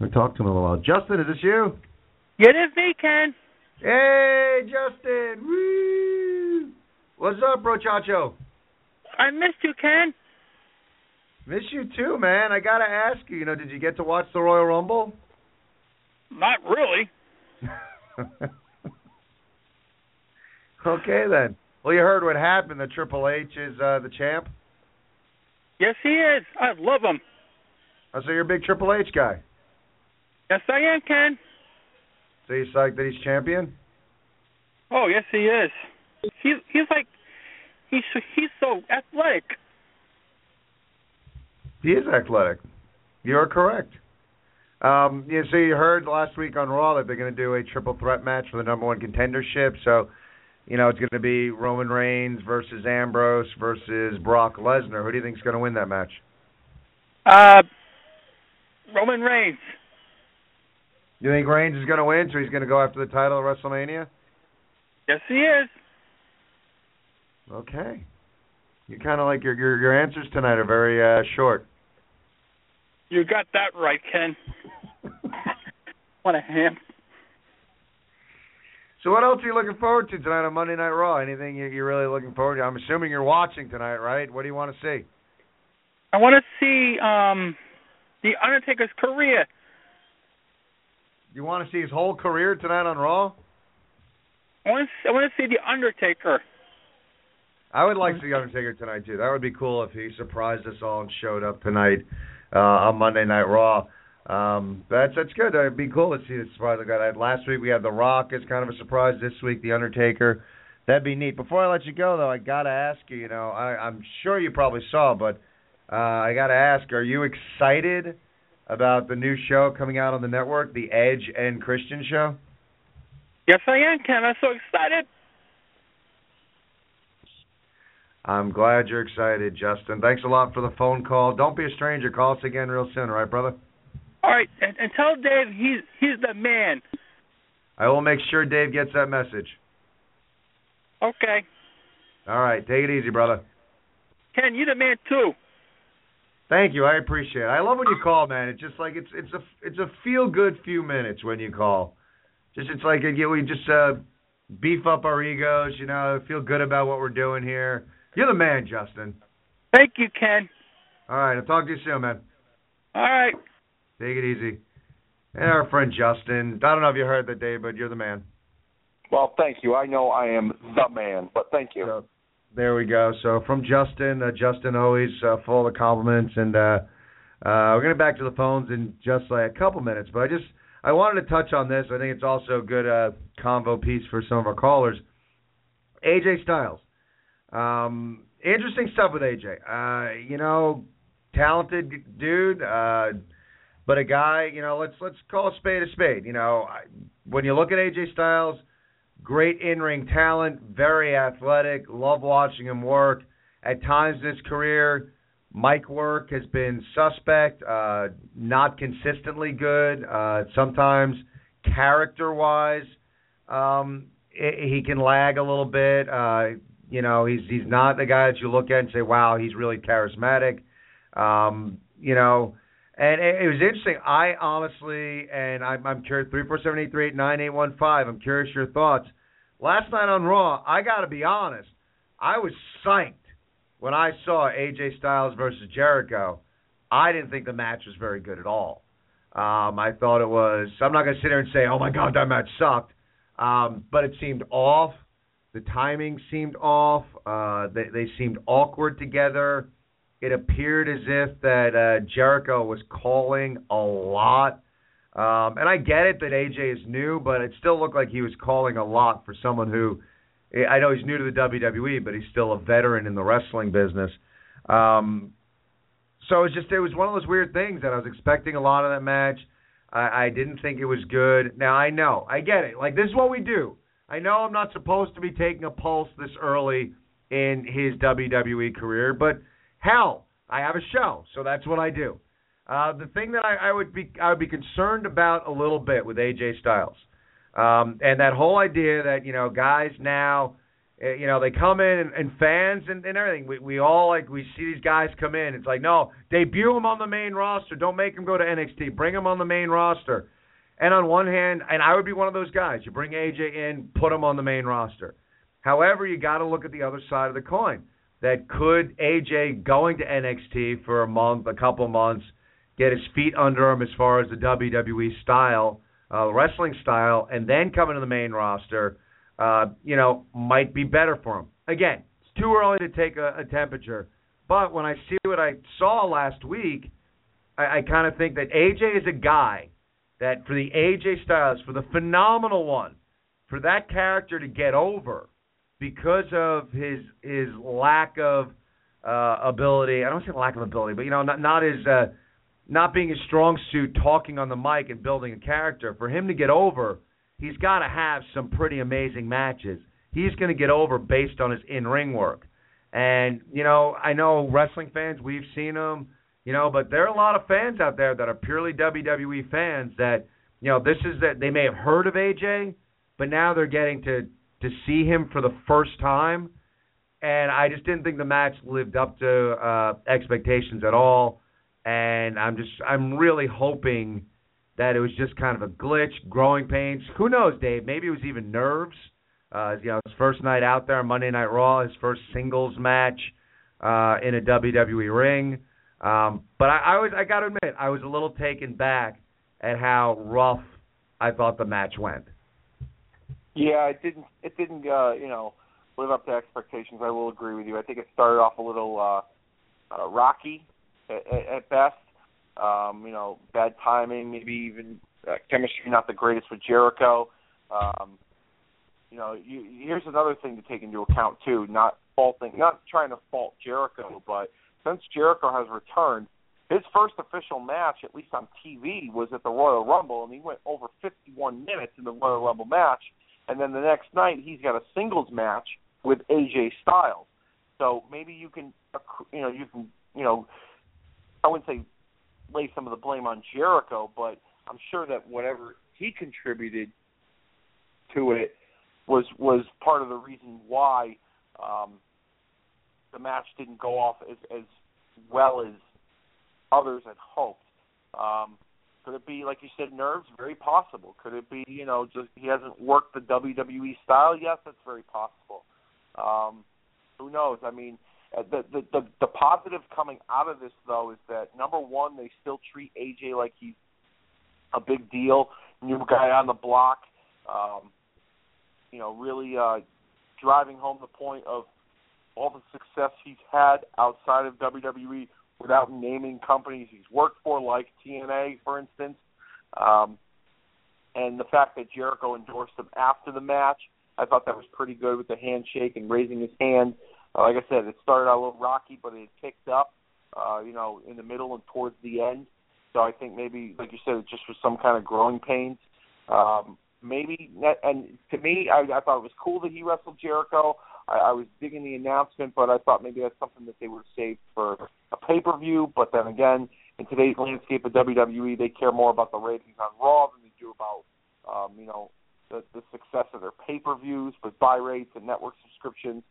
We'll talk to him in a little while. Justin, is this you? It is me, Ken. Hey, Justin. Woo! What's up, bro, Chacho? I missed you, Ken. Miss you too, man. I gotta ask you. You know, did you get to watch the Royal Rumble? Not really. <laughs> okay then. Well, you heard what happened. The Triple H is uh, the champ. Yes, he is. I love him. Oh, so you're a big Triple H guy. Yes, I am, Ken. So you psyched that he's champion? Oh, yes, he is. He's he's like he's he's so athletic. He is athletic. You're correct. Um, yeah, so you heard last week on Raw that they're going to do a triple threat match for the number one contendership. So, you know, it's going to be Roman Reigns versus Ambrose versus Brock Lesnar. Who do you think is going to win that match? Uh, Roman Reigns. You think Reigns is going to win, so he's going to go after the title at WrestleMania? Yes, he is. Okay. You kind of like your your your answers tonight are very uh, short. You got that right, Ken. <laughs> what a ham. So what else are you looking forward to tonight on Monday Night Raw? Anything you- you're really looking forward to? I'm assuming you're watching tonight, right? What do you want to see? I want to see um the Undertaker's career. You want to see his whole career tonight on Raw? I want to I want to see the Undertaker. I would like to see The Undertaker tonight too. That would be cool if he surprised us all and showed up tonight uh, on Monday Night Raw. Um, that's that's good. It'd be cool to see the surprise like that. Last week we had The Rock as kind of a surprise. This week The Undertaker. That'd be neat. Before I let you go though, I gotta ask you. You know, I, I'm sure you probably saw, but uh, I gotta ask: Are you excited about the new show coming out on the network, The Edge and Christian Show? Yes, I am, Ken. I'm so excited. I'm glad you're excited, Justin. Thanks a lot for the phone call. Don't be a stranger. Call us again real soon, all right, brother? All right, and, and tell Dave he's he's the man. I will make sure Dave gets that message. Okay, All right, take it easy, brother. Ken, you're the man too. Thank you. I appreciate it. I love when you call, man. It's just like it's it's a it's a feel good few minutes when you call. Just it's like you know, we just uh beef up our egos, you know, feel good about what we're doing here. You're the man, Justin. Thank you, Ken. All right, I'll talk to you soon, man. All right. Take it easy. And our friend Justin. I don't know if you heard that, Dave, but you're the man. Well, thank you. I know I am the man, but thank you. So there we go. So from Justin, uh, Justin always uh, full of compliments, and uh, uh, we're gonna get back to the phones in just like a couple minutes. But I just I wanted to touch on this. I think it's also a good uh, convo piece for some of our callers. AJ Styles. Um, interesting stuff with AJ. Uh, you know, talented dude, uh, but a guy. You know, let's let's call a spade a spade. You know, I, when you look at AJ Styles, great in-ring talent, very athletic. Love watching him work. At times in his career, mic work has been suspect, uh, not consistently good. Uh, sometimes character-wise, um, he can lag a little bit. Uh, you know, he's he's not the guy that you look at and say, "Wow, he's really charismatic." Um, you know, and it, was interesting. I honestly, and I'm, I'm curious. Three four seven eight three eight nine eight one five. I'm curious your thoughts. Last night on Raw, I got to be honest. I was psyched when I saw AJ Styles versus Jericho. I didn't think the match was very good at all. Um, I thought it was. I'm not going to sit here and say, "Oh my God, that match sucked," um, but it seemed off. The timing seemed off. Uh, they, they seemed awkward together. It appeared as if that uh, Jericho was calling a lot. Um, and I get it that AJ is new, but it still looked like he was calling a lot for someone who I know he's new to the WWE, but he's still a veteran in the wrestling business. Um, so it was just it was one of those weird things that I was expecting a lot of that match. I, I didn't think it was good. Now I know, I get it. Like this is what we do. I know I'm not supposed to be taking a pulse this early in his WWE career, but hell, I have a show, so that's what I do. Uh, the thing that I, I would be I would be concerned about a little bit with AJ Styles, um, and that whole idea that you know guys now, uh, you know they come in and, and fans and, and everything. We we all like we see these guys come in. It's like no, debut them on the main roster. Don't make them go to NXT. Bring them on the main roster. And on one hand, and I would be one of those guys. You bring AJ in, put him on the main roster. However, you got to look at the other side of the coin. That could AJ going to NXT for a month, a couple months, get his feet under him as far as the WWE style, uh, wrestling style, and then coming to the main roster, uh, you know, might be better for him. Again, it's too early to take a, a temperature, but when I see what I saw last week, I, I kind of think that AJ is a guy that for the AJ Styles, for the phenomenal one, for that character to get over because of his his lack of uh, ability. I don't say lack of ability, but you know, not not his uh, not being his strong suit, talking on the mic and building a character. For him to get over, he's got to have some pretty amazing matches. He's going to get over based on his in ring work. And you know, I know wrestling fans, we've seen him you know, but there are a lot of fans out there that are purely WWE fans that, you know, this is that they may have heard of AJ, but now they're getting to to see him for the first time. And I just didn't think the match lived up to uh, expectations at all. And I'm just I'm really hoping that it was just kind of a glitch, growing pains. Who knows, Dave? Maybe it was even nerves. Uh, you know, his first night out there on Monday Night Raw, his first singles match uh, in a WWE ring. Um, but I, I was I got to admit I was a little taken back at how rough I thought the match went. Yeah, it didn't it didn't uh, you know live up to expectations. I will agree with you. I think it started off a little uh, uh, rocky at, at best. Um, you know, bad timing, maybe even uh, chemistry not the greatest with Jericho. Um, you know, you, here's another thing to take into account too. Not faulting, not trying to fault Jericho, but since Jericho has returned, his first official match, at least on TV, was at the Royal Rumble, and he went over 51 minutes in the Royal Rumble match. And then the next night, he's got a singles match with AJ Styles. So maybe you can, you know, you can, you know, I wouldn't say lay some of the blame on Jericho, but I'm sure that whatever he contributed to it was was part of the reason why um, the match didn't go off as as well as others had hoped. Um, could it be, like you said, nerves? Very possible. Could it be, you know, just he hasn't worked the WWE style? Yes, that's very possible. Um, who knows? I mean, uh, the, the the the positive coming out of this though is that number one, they still treat AJ like he's a big deal, new guy on the block. Um, you know, really uh, driving home the point of all the success he's had outside of WWE without naming companies he's worked for, like TNA, for instance. Um, and the fact that Jericho endorsed him after the match, I thought that was pretty good with the handshake and raising his hand. Uh, like I said, it started out a little rocky, but it picked up, uh, you know, in the middle and towards the end. So I think maybe, like you said, it just was some kind of growing pains. Um, maybe, and to me, I, I thought it was cool that he wrestled Jericho. I, I was digging the announcement, but I thought maybe that's something that they would have saved for a pay per view. But then again, in today's landscape of WWE, they care more about the ratings on Raw than they do about, um, you know, the, the success of their pay per views with buy rates and network subscriptions.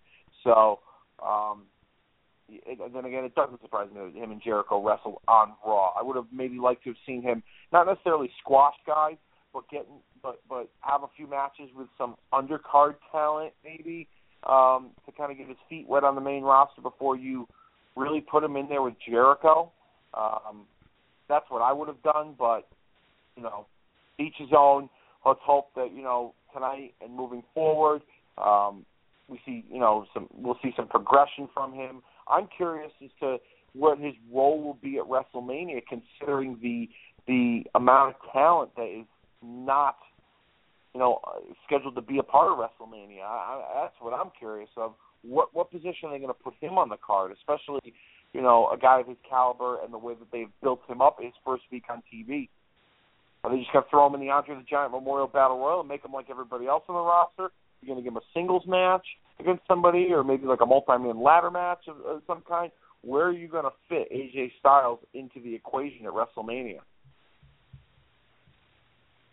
So, um, it, and then again, it doesn't surprise me that him and Jericho wrestle on Raw. I would have maybe liked to have seen him not necessarily squash guys, but get but but have a few matches with some undercard talent maybe um, to kind of get his feet wet on the main roster before you really put him in there with Jericho. Um, that's what I would have done, but you know, each his own. Let's hope that you know tonight and moving forward, um, we see you know some we'll see some progression from him. I'm curious as to what his role will be at WrestleMania, considering the the amount of talent that is not you know scheduled to be a part of WrestleMania. I, I, that's what I'm curious of. What what position are they going to put him on the card, especially you know a guy of his caliber and the way that they've built him up his first week on TV. Are they just going to throw him in the Andre the Giant Memorial Battle Royal and make him like everybody else on the roster? Are You're going to give him a singles match against somebody, or maybe like a multi-man ladder match of, of some kind. Where are you going to fit AJ Styles into the equation at WrestleMania?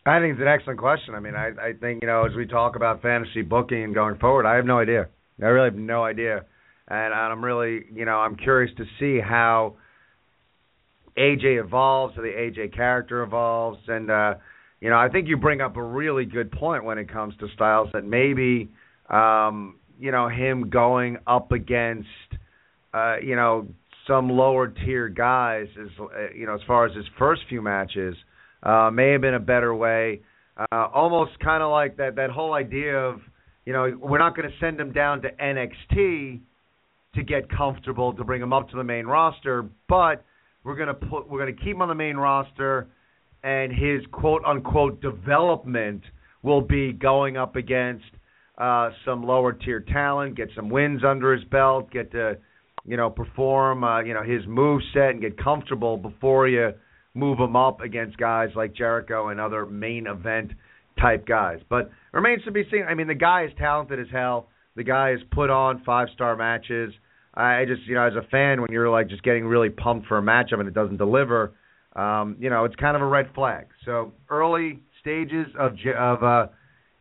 I think it's an excellent question. I mean, I, I think you know as we talk about fantasy booking and going forward, I have no idea. I really have no idea, and, I'm really you know I'm curious to see how AJ evolves, how the AJ character evolves, and uh, you know I think you bring up a really good point when it comes to Styles that maybe um, you know him going up against uh, you know some lower tier guys is uh, you know as far as his first few matches uh, may have been a better way. Uh, almost kind of like that that whole idea of you know we're not going to send him down to NXT to get comfortable to bring him up to the main roster, but we're going to put we're going to keep him on the main roster, and his quote unquote development will be going up against uh, some lower tier talent, get some wins under his belt, get to you know perform uh, you know his move set and get comfortable before you move him up against guys like Jericho and other main event type guys. But remains to be seen. I mean, the guy is talented as hell. The guy has put on five star matches. I just, you know, as a fan, when you're like just getting really pumped for a matchup and it doesn't deliver, um, you know, it's kind of a red flag. So early stages of of uh,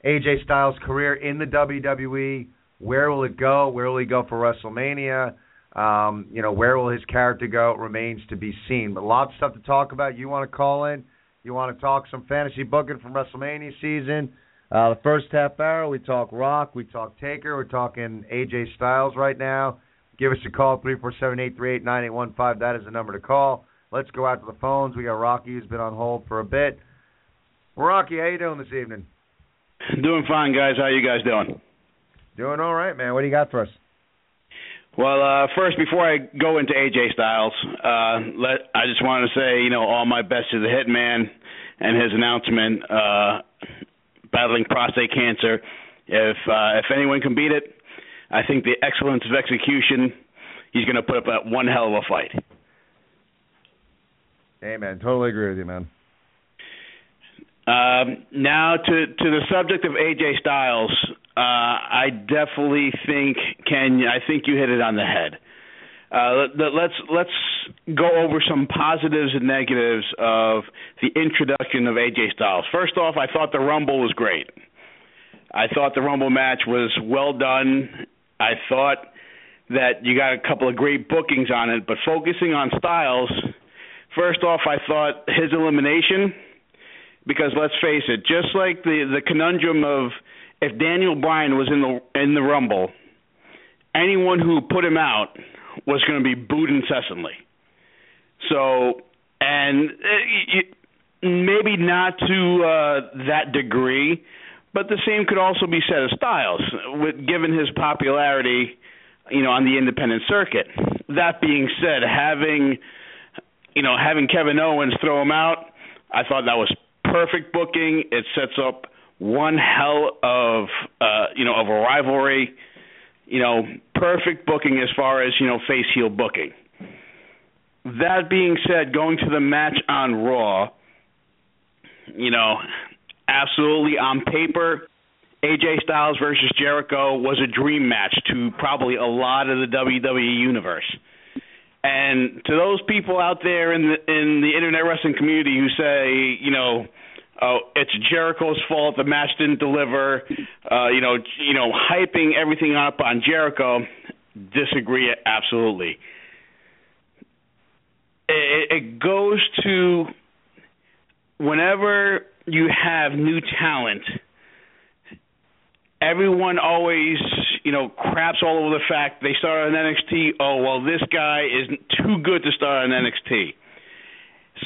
AJ Styles' career in the WWE. Where will it go? Where will he go for WrestleMania? Um, you know, where will his character go remains to be seen. But lots of stuff to talk about. You want to call in? You want to talk some fantasy booking from WrestleMania season? Uh, the first half hour, we talk Rock, we talk Taker, we're talking AJ Styles right now. Give us a call, three four seven eight three eight nine eight one five. That is the number to call. Let's go out to the phones. We got Rocky who's been on hold for a bit. Rocky, how you doing this evening? Doing fine, guys. How you guys doing? Doing all right, man. What do you got for us? Well, uh, first, before I go into AJ Styles, uh, let I just want to say, you know, all my best to the Hitman and his announcement, uh, battling prostate cancer. If uh, if anyone can beat it, I think the excellence of execution, he's going to put up a, one hell of a fight. Amen. totally agree with you, man. Um, now to to the subject of AJ Styles, uh, I definitely think Ken. I think you hit it on the head. Uh, let, let's let's go over some positives and negatives of the introduction of AJ Styles. First off, I thought the Rumble was great. I thought the Rumble match was well done. I thought that you got a couple of great bookings on it, but focusing on Styles, first off, I thought his elimination because let's face it, just like the the conundrum of if Daniel Bryan was in the in the Rumble, anyone who put him out was going to be booed incessantly. So, and uh, maybe not to uh, that degree, but the same could also be said of Styles, with given his popularity, you know, on the independent circuit. That being said, having you know having Kevin Owens throw him out, I thought that was perfect booking. It sets up one hell of uh, you know of a rivalry. You know, perfect booking as far as you know face heel booking. That being said, going to the match on Raw, you know, absolutely on paper, AJ Styles versus Jericho was a dream match to probably a lot of the WWE universe. And to those people out there in the in the internet wrestling community who say, you know, oh, it's Jericho's fault the match didn't deliver, uh, you know, you know, hyping everything up on Jericho, disagree absolutely. It, it goes to whenever you have new talent everyone always, you know, craps all over the fact they started on NXT. Oh, well, this guy is too good to start on NXT.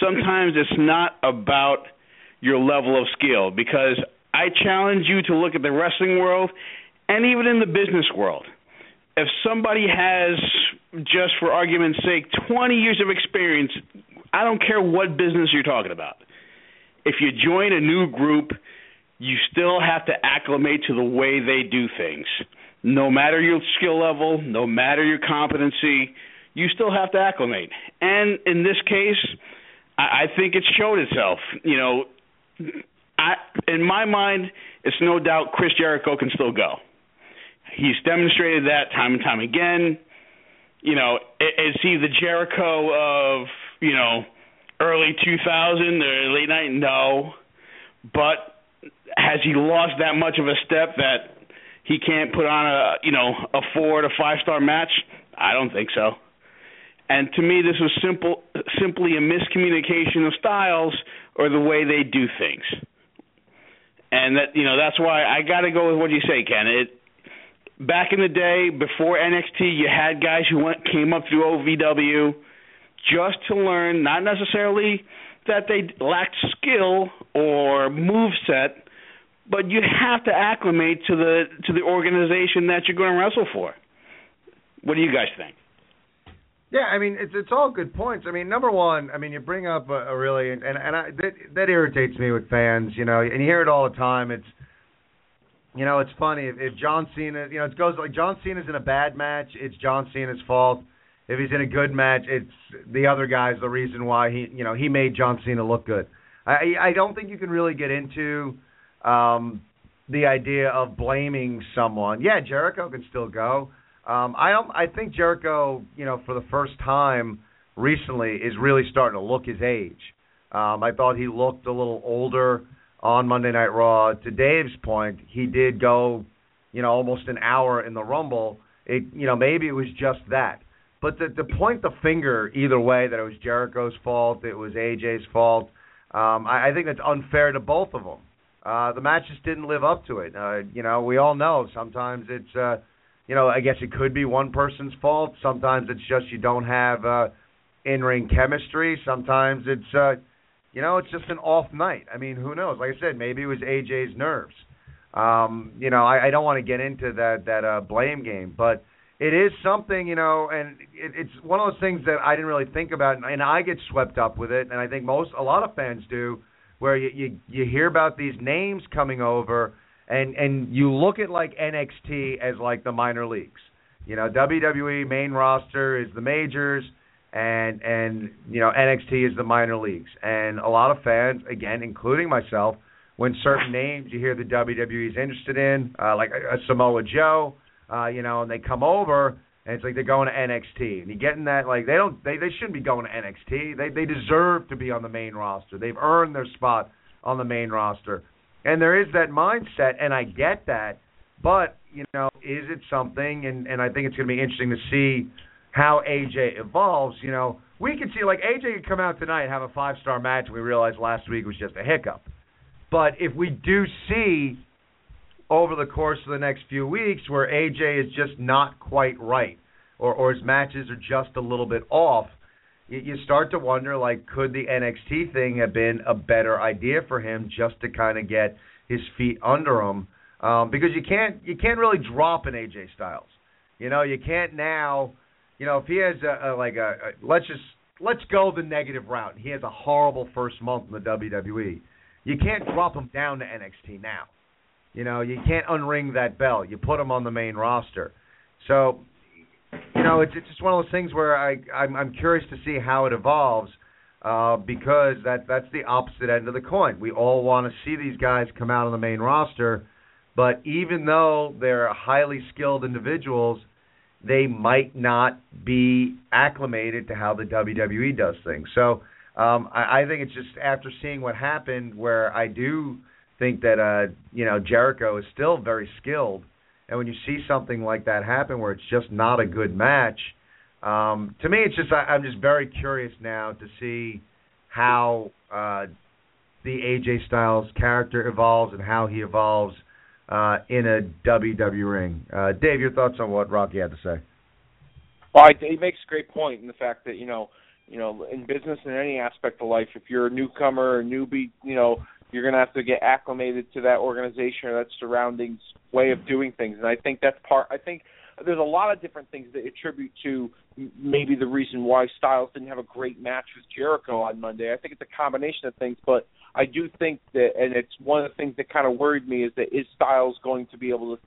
Sometimes it's not about your level of skill because I challenge you to look at the wrestling world and even in the business world. If somebody has, just for argument's sake, 20 years of experience, I don't care what business you're talking about. If you join a new group, you still have to acclimate to the way they do things. No matter your skill level, no matter your competency, you still have to acclimate. And in this case, I, think it showed itself. You know, I, in my mind, it's no doubt Chris Jericho can still go. He's demonstrated that time and time again. You know, is he the Jericho of you know early 2000 or late night? No, but has he lost that much of a step that he can't put on a you know a four to five star match? I don't think so. And to me, this was simple, simply a miscommunication of styles or the way they do things. And that you know that's why I got to go with what you say, Ken. It back in the day before NXT, you had guys who went came up through OVW just to learn, not necessarily that they lacked skill or move set, but you have to acclimate to the to the organization that you're going to wrestle for. What do you guys think? Yeah, I mean it's it's all good points. I mean, number one, I mean you bring up a, a really and and I, that that irritates me with fans, you know, and you hear it all the time. It's you know, it's funny if, if John Cena, you know, it goes like John Cena's in a bad match, it's John Cena's fault. If he's in a good match, it's the other guy's the reason why he, you know, he made John Cena look good. I I don't think you can really get into um, the idea of blaming someone. Yeah, Jericho can still go. Um, I. I think Jericho, you know, for the first time recently, is really starting to look his age. Um, I thought he looked a little older on Monday Night Raw. To Dave's point, he did go, you know, almost an hour in the Rumble. It, you know, maybe it was just that. But to, to point the finger either way that it was Jericho's fault, it was AJ's fault, um, I, I think that's unfair to both of them. Uh, the match just didn't live up to it. Uh, you know, we all know sometimes it's, uh, you know, I guess it could be one person's fault. Sometimes it's just you don't have uh, in-ring chemistry. Sometimes it's, uh, you know, it's just an off night. I mean, who knows? Like I said, maybe it was AJ's nerves. Um, you know, I, I don't want to get into that that uh, blame game, but it is something, you know, and it, it's one of those things that I didn't really think about, and, and I get swept up with it, and I think most a lot of fans do where you, you you hear about these names coming over and and you look at like NXT as like the minor leagues. You know, WWE main roster is the majors and and you know NXT is the minor leagues. And a lot of fans, again, including myself, when certain names you hear the WWE is interested in, uh, like a, a Samoa Joe, uh, you know, and they come over and it's like they're going to NXT, and you getting that like they don't they they shouldn't be going to NXT. They they deserve to be on the main roster. They've earned their spot on the main roster, and there is that mindset, and I get that. But you know, is it something? And and I think it's going to be interesting to see how AJ evolves. You know, we could see like AJ could come out tonight and have a five star match. And we realized last week was just a hiccup. But if we do see over the course of the next few weeks where AJ is just not quite right or or his matches are just a little bit off, you, start to wonder like could the NXT thing have been a better idea for him just to kind of get his feet under him um, because you can't you can't really drop an AJ Styles. You know, you can't now, you know, if he has a, a like a, a let's just let's go the negative route. He has a horrible first month in the WWE you can't drop him down to NXT now. You know, you can't unring that bell. You put him on the main roster. So, you know, it's it's just one of those things where I I'm, I'm curious to see how it evolves uh, because that that's the opposite end of the coin. We all want to see these guys come out on the main roster, but even though they're highly skilled individuals, they might not be acclimated to how the WWE does things. So um, I, I think it's just after seeing what happened, where I do think that uh, you know Jericho is still very skilled, and when you see something like that happen, where it's just not a good match, um, to me, it's just I, I'm just very curious now to see how uh, the AJ Styles character evolves and how he evolves uh, in a WWE ring. Uh, Dave, your thoughts on what Rocky had to say? Well, I, he makes a great point in the fact that you know, you know, in business and any aspect of life, if you're a newcomer or newbie, you know, you're going to have to get acclimated to that organization or that surroundings way of doing things. And I think that's part. I think there's a lot of different things that attribute to maybe the reason why Styles didn't have a great match with Jericho on Monday. I think it's a combination of things, but I do think that, and it's one of the things that kind of worried me is that is Styles going to be able to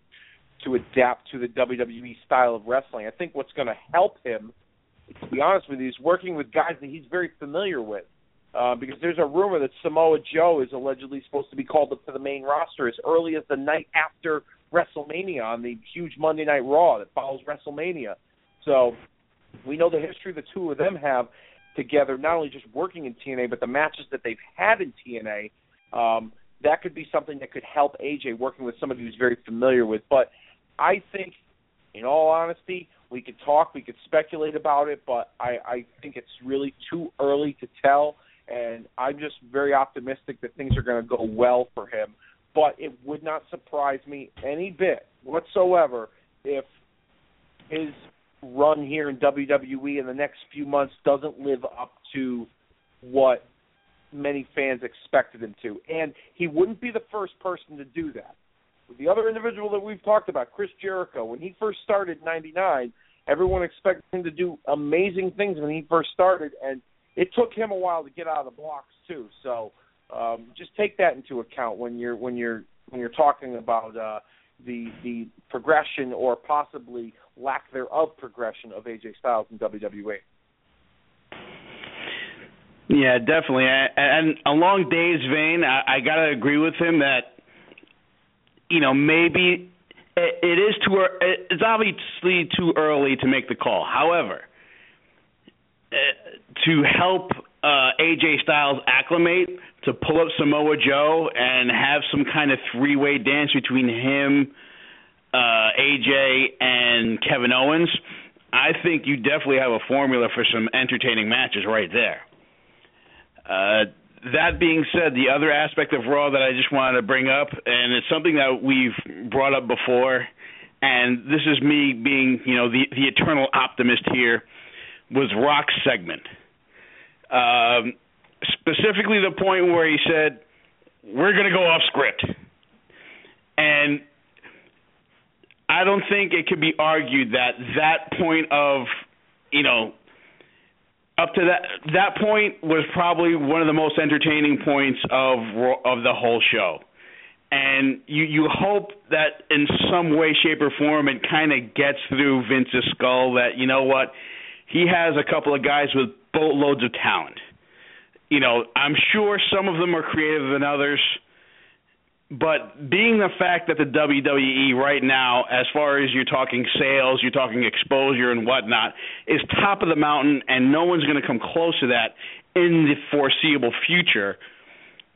to adapt to the WWE style of wrestling? I think what's going to help him, to be honest with you, is working with guys that he's very familiar with. Uh, because there's a rumor that Samoa Joe is allegedly supposed to be called up to the main roster as early as the night after WrestleMania on the huge Monday Night Raw that follows WrestleMania. So we know the history the two of them have together, not only just working in TNA, but the matches that they've had in TNA. Um, that could be something that could help AJ working with somebody who's very familiar with. But I think, in all honesty, we could talk, we could speculate about it, but I, I think it's really too early to tell. And I'm just very optimistic that things are going to go well for him. But it would not surprise me any bit whatsoever if his run here in WWE in the next few months doesn't live up to what many fans expected him to. And he wouldn't be the first person to do that. The other individual that we've talked about, Chris Jericho, when he first started in 99, everyone expected him to do amazing things when he first started, and it took him a while to get out of the blocks too. So um, just take that into account when you're when you're when you're talking about uh, the the progression or possibly lack thereof progression of AJ Styles in WWE. Yeah, definitely. And along Dave's vein, I, I got to agree with him that you know maybe it, is too it's obviously too early to make the call. However, to help uh, AJ Styles acclimate, to pull up Samoa Joe and have some kind of three-way dance between him, uh, AJ, and Kevin Owens, I think you definitely have a formula for some entertaining matches right there. Uh, that being said, the other aspect of Raw that I just wanted to bring up, and it's something that we've brought up before, and this is me being, you know, the the eternal optimist here, was Rock's segment. Um, specifically, the point where he said, "We're going to go off script," and I don't think it could be argued that that point of, you know, up to that that point was probably one of the most entertaining points of of the whole show. And you you hope that in some way, shape, or form it kind of gets through Vince's skull that you know what, he has a couple of guys with boatloads of talent. You know, I'm sure some of them are creative than others but being the fact that the WWE right now, as far as you're talking sales, you're talking exposure and whatnot, is top of the mountain, and no one's going to come close to that in the foreseeable future.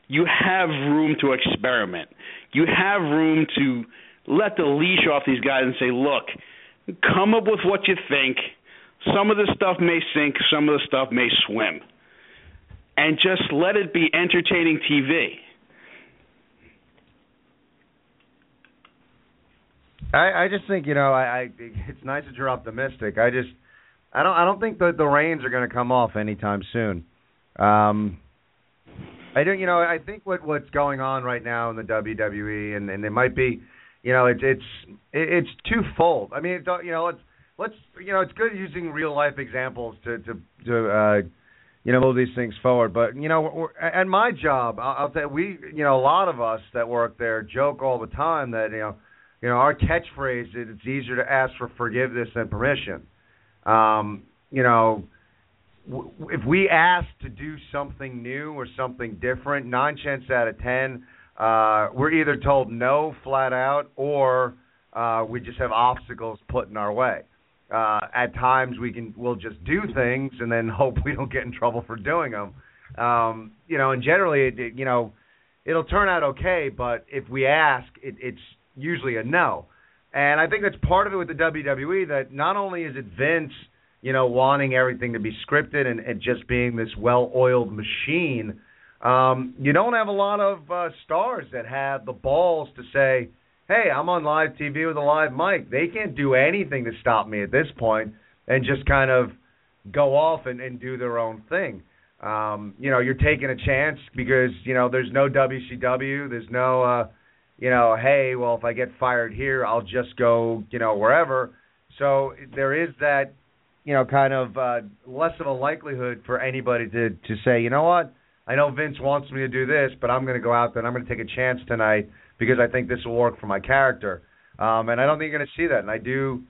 You have room to experiment. You have room to let the leash off these guys and say, look, come up with what you think. Some of the stuff may sink, some of the stuff may swim. And just let it be entertaining TV I, I just think you know I, I it's nice that you're optimistic. I just I don't I don't think the the reins are going to come off anytime soon. Um, I don't you know I think what what's going on right now in the WWE and and it might be you know it's it's it's twofold. I mean it, you know let's let's you know it's good using real life examples to to to uh, you know move these things forward. But you know, and my job, I'll, you, we you know a lot of us that work there joke all the time that you know you know our catchphrase is it's easier to ask for forgiveness than permission. Um, you know, if we ask to do something new or something different, nine chances out of ten, uh, we're either told no flat out or uh, we just have obstacles put in our way. Uh, at times we can we'll just do things and then <laughs> hope we don't get in trouble for doing them. Um, you know, and generally, it, it, you know, it'll turn out okay. But if we ask, it, it's usually a no. And I think that's part of it with the WWE. That not only is it Vince, you know, wanting everything to be scripted and, and just being this well-oiled machine. Um, you don't have a lot of uh, stars that have the balls to say, hey, I'm on live TV with a live mic. They can't do anything to stop me at this point and just kind of go off and, and do their own thing. Um, you know, you're taking a chance because, you know, there's no WCW, there's no uh you know, hey, well if I get fired here, I'll just go, you know, wherever. So there is that, you know, kind of uh less of a likelihood for anybody to to say, you know what? I know Vince wants me to do this, but I'm going to go out there and I'm going to take a chance tonight because I think this will work for my character. Um, and I don't think you're going to see that. And I do,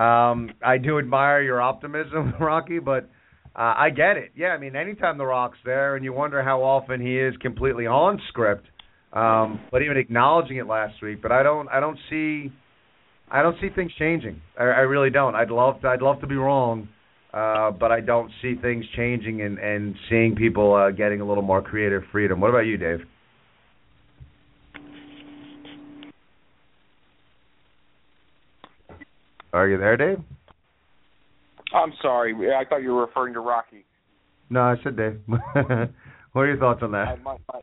um, I do admire your optimism, <laughs> Rocky. But uh, I get it. Yeah, I mean, anytime The Rock's there, and you wonder how often he is completely on script. Um, but even acknowledging it last week. But I don't, I don't see, I don't see things changing. I, I really don't. I'd love, to, I'd love to be wrong. Uh, but I don't see things changing and, and seeing people uh, getting a little more creative freedom. What about you, Dave? Are you there, Dave? I'm sorry. I thought you were referring to Rocky. No, I said Dave. <laughs> what are your thoughts on that? I, my my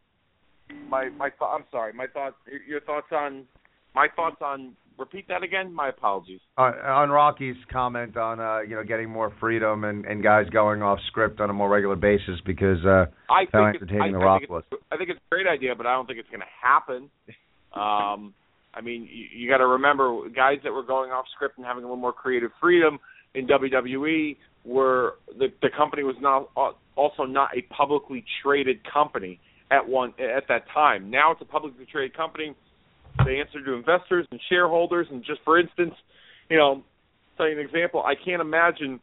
my, my th- I'm sorry. My thoughts. Your thoughts on my thoughts on. Repeat that again. My apologies. Uh, on Rocky's comment on uh, you know getting more freedom and, and guys going off script on a more regular basis because uh, I how think it's, entertaining I, The I Rock think was. I think it's a great idea, but I don't think it's going to happen. <laughs> Um, I mean, you, you got to remember guys that were going off script and having a little more creative freedom in WWE were the the company was not uh, also not a publicly traded company at one at that time. Now it's a publicly traded company. They answer to investors and shareholders. And just for instance, you know, tell you an example. I can't imagine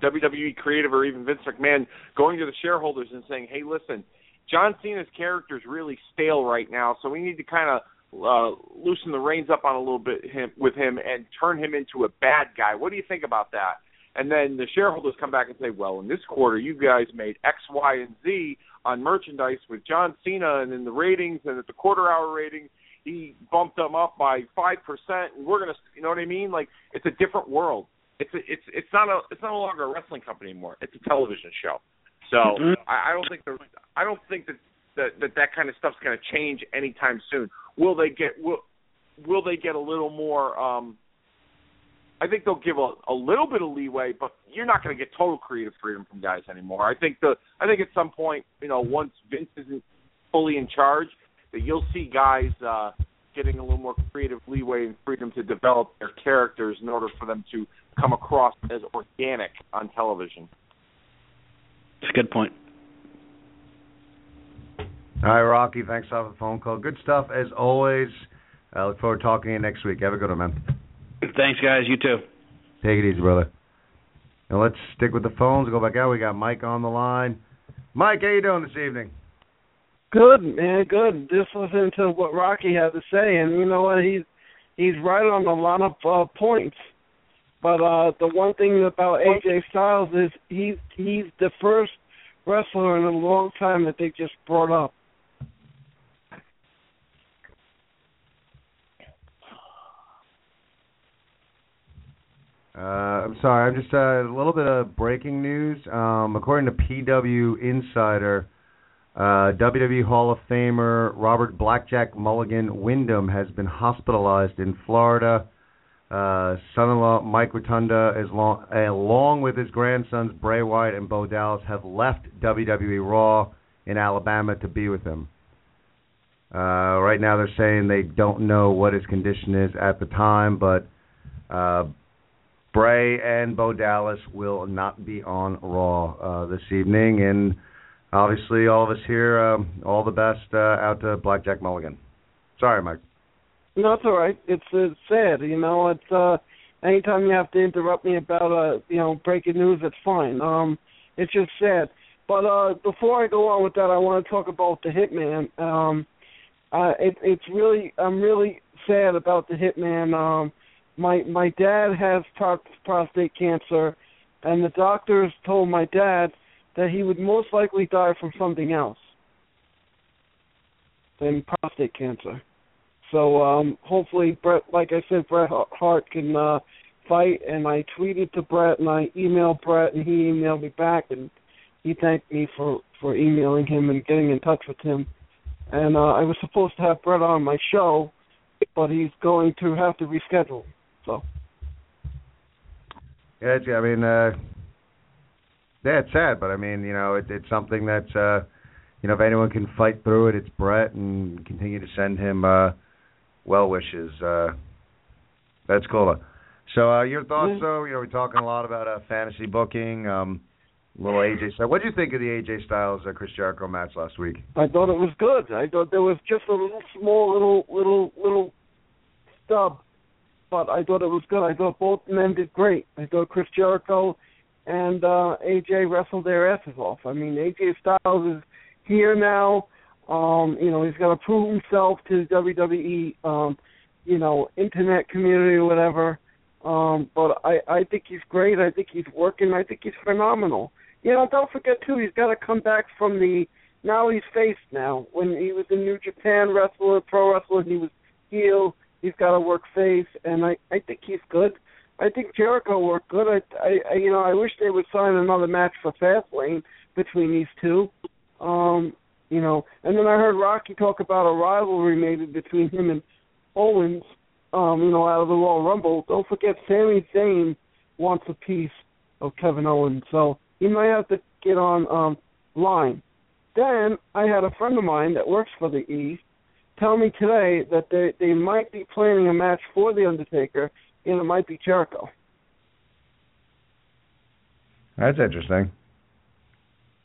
WWE creative or even Vince McMahon going to the shareholders and saying, "Hey, listen, John Cena's character is really stale right now, so we need to kind of uh, loosen the reins up on a little bit him, with him and turn him into a bad guy. What do you think about that?" And then the shareholders come back and say, "Well, in this quarter, you guys made X, Y, and Z on merchandise with John Cena, and in the ratings and at the quarter hour ratings, he bumped them up by five percent. And we're gonna, you know what I mean? Like it's a different world. It's a, it's it's not a it's not no longer a wrestling company anymore. It's a television show. So I, I don't think the I don't think that that that, that kind of stuff's going to change anytime soon. Will they get will will they get a little more? um I think they'll give a, a little bit of leeway, but you're not going to get total creative freedom from guys anymore. I think the I think at some point, you know, once Vince isn't fully in charge, that you'll see guys uh getting a little more creative leeway and freedom to develop their characters in order for them to come across as organic on television. It's a good point. All right, Rocky. Thanks for the phone call. Good stuff as always. I look forward to talking to you next week. Have a good one, man. Thanks, guys. You too. Take it easy, brother. Now let's stick with the phones. Go back out. We got Mike on the line. Mike, how you doing this evening? Good man, good. Just listening to what Rocky had to say, and you know what? He's he's right on a lot of uh, points. But uh the one thing about AJ Styles is he's he's the first wrestler in a long time that they just brought up. Uh, I'm sorry. I'm just uh, a little bit of breaking news. Um, according to PW Insider, uh, WWE Hall of Famer Robert Blackjack Mulligan Windham has been hospitalized in Florida. Uh, son-in-law Mike Rotunda, as long, along with his grandsons Bray Wyatt and Bo Dallas, have left WWE Raw in Alabama to be with him. Uh, right now, they're saying they don't know what his condition is at the time, but uh, Bray and Bo Dallas will not be on Raw uh, this evening, and obviously all of us here, um, all the best uh, out to Blackjack Mulligan. Sorry, Mike. No, it's all right. It's it's sad, you know. It's uh, anytime you have to interrupt me about uh, you know, breaking news, it's fine. Um, it's just sad. But uh, before I go on with that, I want to talk about the Hitman. Um, uh, it, it's really, I'm really sad about the Hitman. Um, my my dad has pro- prostate cancer, and the doctors told my dad that he would most likely die from something else than prostate cancer. So um hopefully Bret, like I said, Bret Hart can uh fight and I tweeted to Bret, and I emailed Bret, and he emailed me back and he thanked me for, for emailing him and getting in touch with him. And uh I was supposed to have Bret on my show but he's going to have to reschedule. So Yeah, it's, I mean, uh, yeah, it's sad, but I mean, you know, it, it's something that's, uh, you know, if anyone can fight through it, it's Bret, and continue to send him uh, well wishes. Uh, that's cool. So, uh, your thoughts, Yeah. though? You know, we're talking a lot about uh, fantasy booking. Um, little AJ Styles. What do you think of the AJ Styles uh, Chris Jericho match last week? I thought it was good. I thought there was just a little small little little little stub, but I thought it was good. I thought both men did great. I thought Chris Jericho and uh AJ wrestled their asses off. I mean AJ Styles is here now. Um, you know, he's gotta prove himself to the WWE um, you know, internet community or whatever. Um, but I, I think he's great. I think he's working. I think he's phenomenal. You know, don't forget too, he's got to come back from the. Now he's faced now. When he was in New Japan wrestler, pro wrestler, he was heel. He's got to work face, and I, I think he's good. I think Jericho worked good. I, I, I, you know, I wish they would sign another match for Fastlane between these two. Um, you know, and then I heard Rocky talk about a rivalry maybe between him and Owens. Um, you know, out of the Royal Rumble. Don't forget, Sami Zayn wants a piece of Kevin Owens, so he might have to get on um line. Then I had a friend of mine that works for the E tell me today that they they might be planning a match for the Undertaker, and it might be Jericho. That's interesting.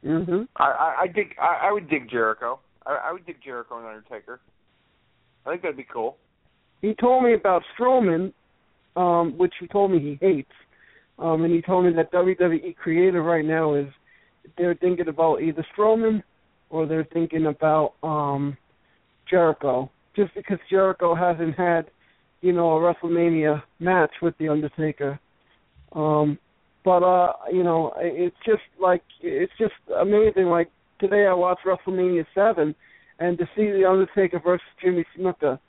Mhm. I, I, I dig. I, I would dig Jericho. I, I would dig Jericho and Undertaker. I think that'd be cool. He told me about Strowman, um, which he told me he hates. Um, and he told me that WWE creative right now is they're thinking about either Strowman or they're thinking about um Jericho. Just because Jericho hasn't had, you know, a WrestleMania match with the Undertaker. Um but uh, you know, it's just like it's just amazing. Like today I watched WrestleMania seven and to see the Undertaker versus Jimmy Snuka,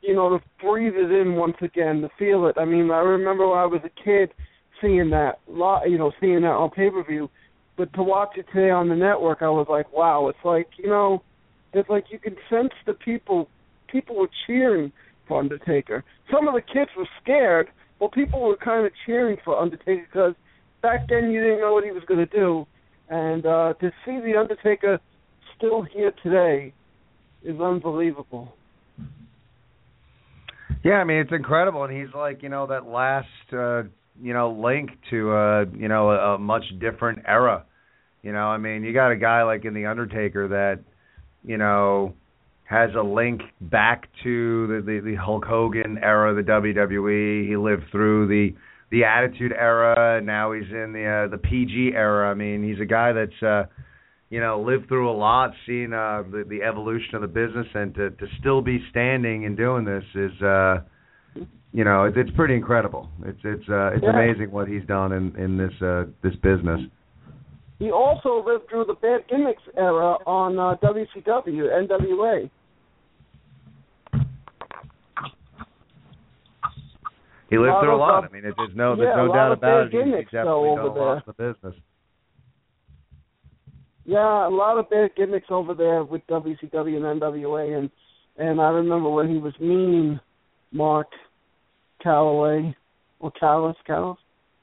you know, to breathe it in once again, to feel it. I mean, I remember when I was a kid seeing that, you know, seeing that on pay per view, but to watch it today on the network, I was like, wow. It's like you know, it's like you can sense the people. People were cheering for Undertaker. Some of the kids were scared, but people were kind of cheering for Undertaker because back then you didn't know what he was going to do, and uh, to see the Undertaker still here today is unbelievable. Yeah, I mean it's incredible, and he's like you know that last uh, you know link to uh, you know a, a much different era. You know, I mean you got a guy like in the Undertaker that you know has a link back to the the, the Hulk Hogan era, the WWE. He lived through the the Attitude era. Now he's in the uh, the PG era. I mean he's a guy that's. uh you know, lived through a lot, seen uh, the the evolution of the business, and to to still be standing and doing this is, uh, you know, it's it's pretty incredible. It's it's uh, it's Yeah. amazing what he's done in in this uh, this business. He also lived through the bad gimmicks era on uh, WCW, NWA. He lived lot through a lot. uh, I mean, it, there's no there's a no doubt about it. He- gimmicks, though, definitely done over a lot the business. Yeah, a lot of bad gimmicks over there with WCW and NWA, and and I remember when he was mean, Mark Calaway or Callis, Callis,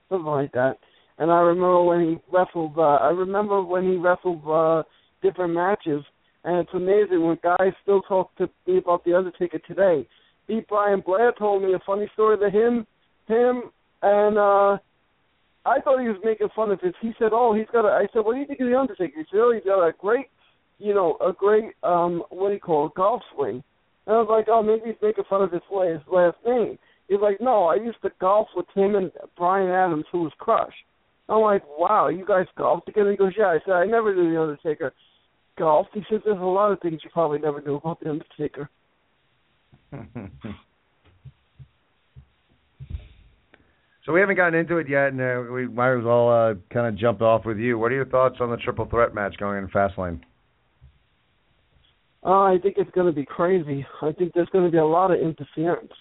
something like that. And I remember when he wrestled. Uh, I remember when he wrestled uh, different matches, and it's amazing when guys still talk to me about the Undertaker today. B. Brian Blair told me a funny story that him, him, and uh I thought he was making fun of his. He said, "Oh, he's got a." I said, "What do you think of the Undertaker?" He said, "Oh, he's got a great, you know, a great um, what do you call it, golf swing." And I was like, "Oh, maybe he's making fun of his last last name." He's like, "No, I used to golf with him and Brian Adams, who was Crush." I'm like, "Wow, you guys golf together?" He goes, "Yeah." I said, "I never knew the Undertaker golf." He said, "There's a lot of things you probably never knew about the Undertaker." <laughs> So we haven't gotten into it yet, and uh, we might as well uh, kind of jump off with you. What are your thoughts on the triple threat match going in Fastlane? Uh, I think it's going to be crazy. I think there's going to be a lot of interference.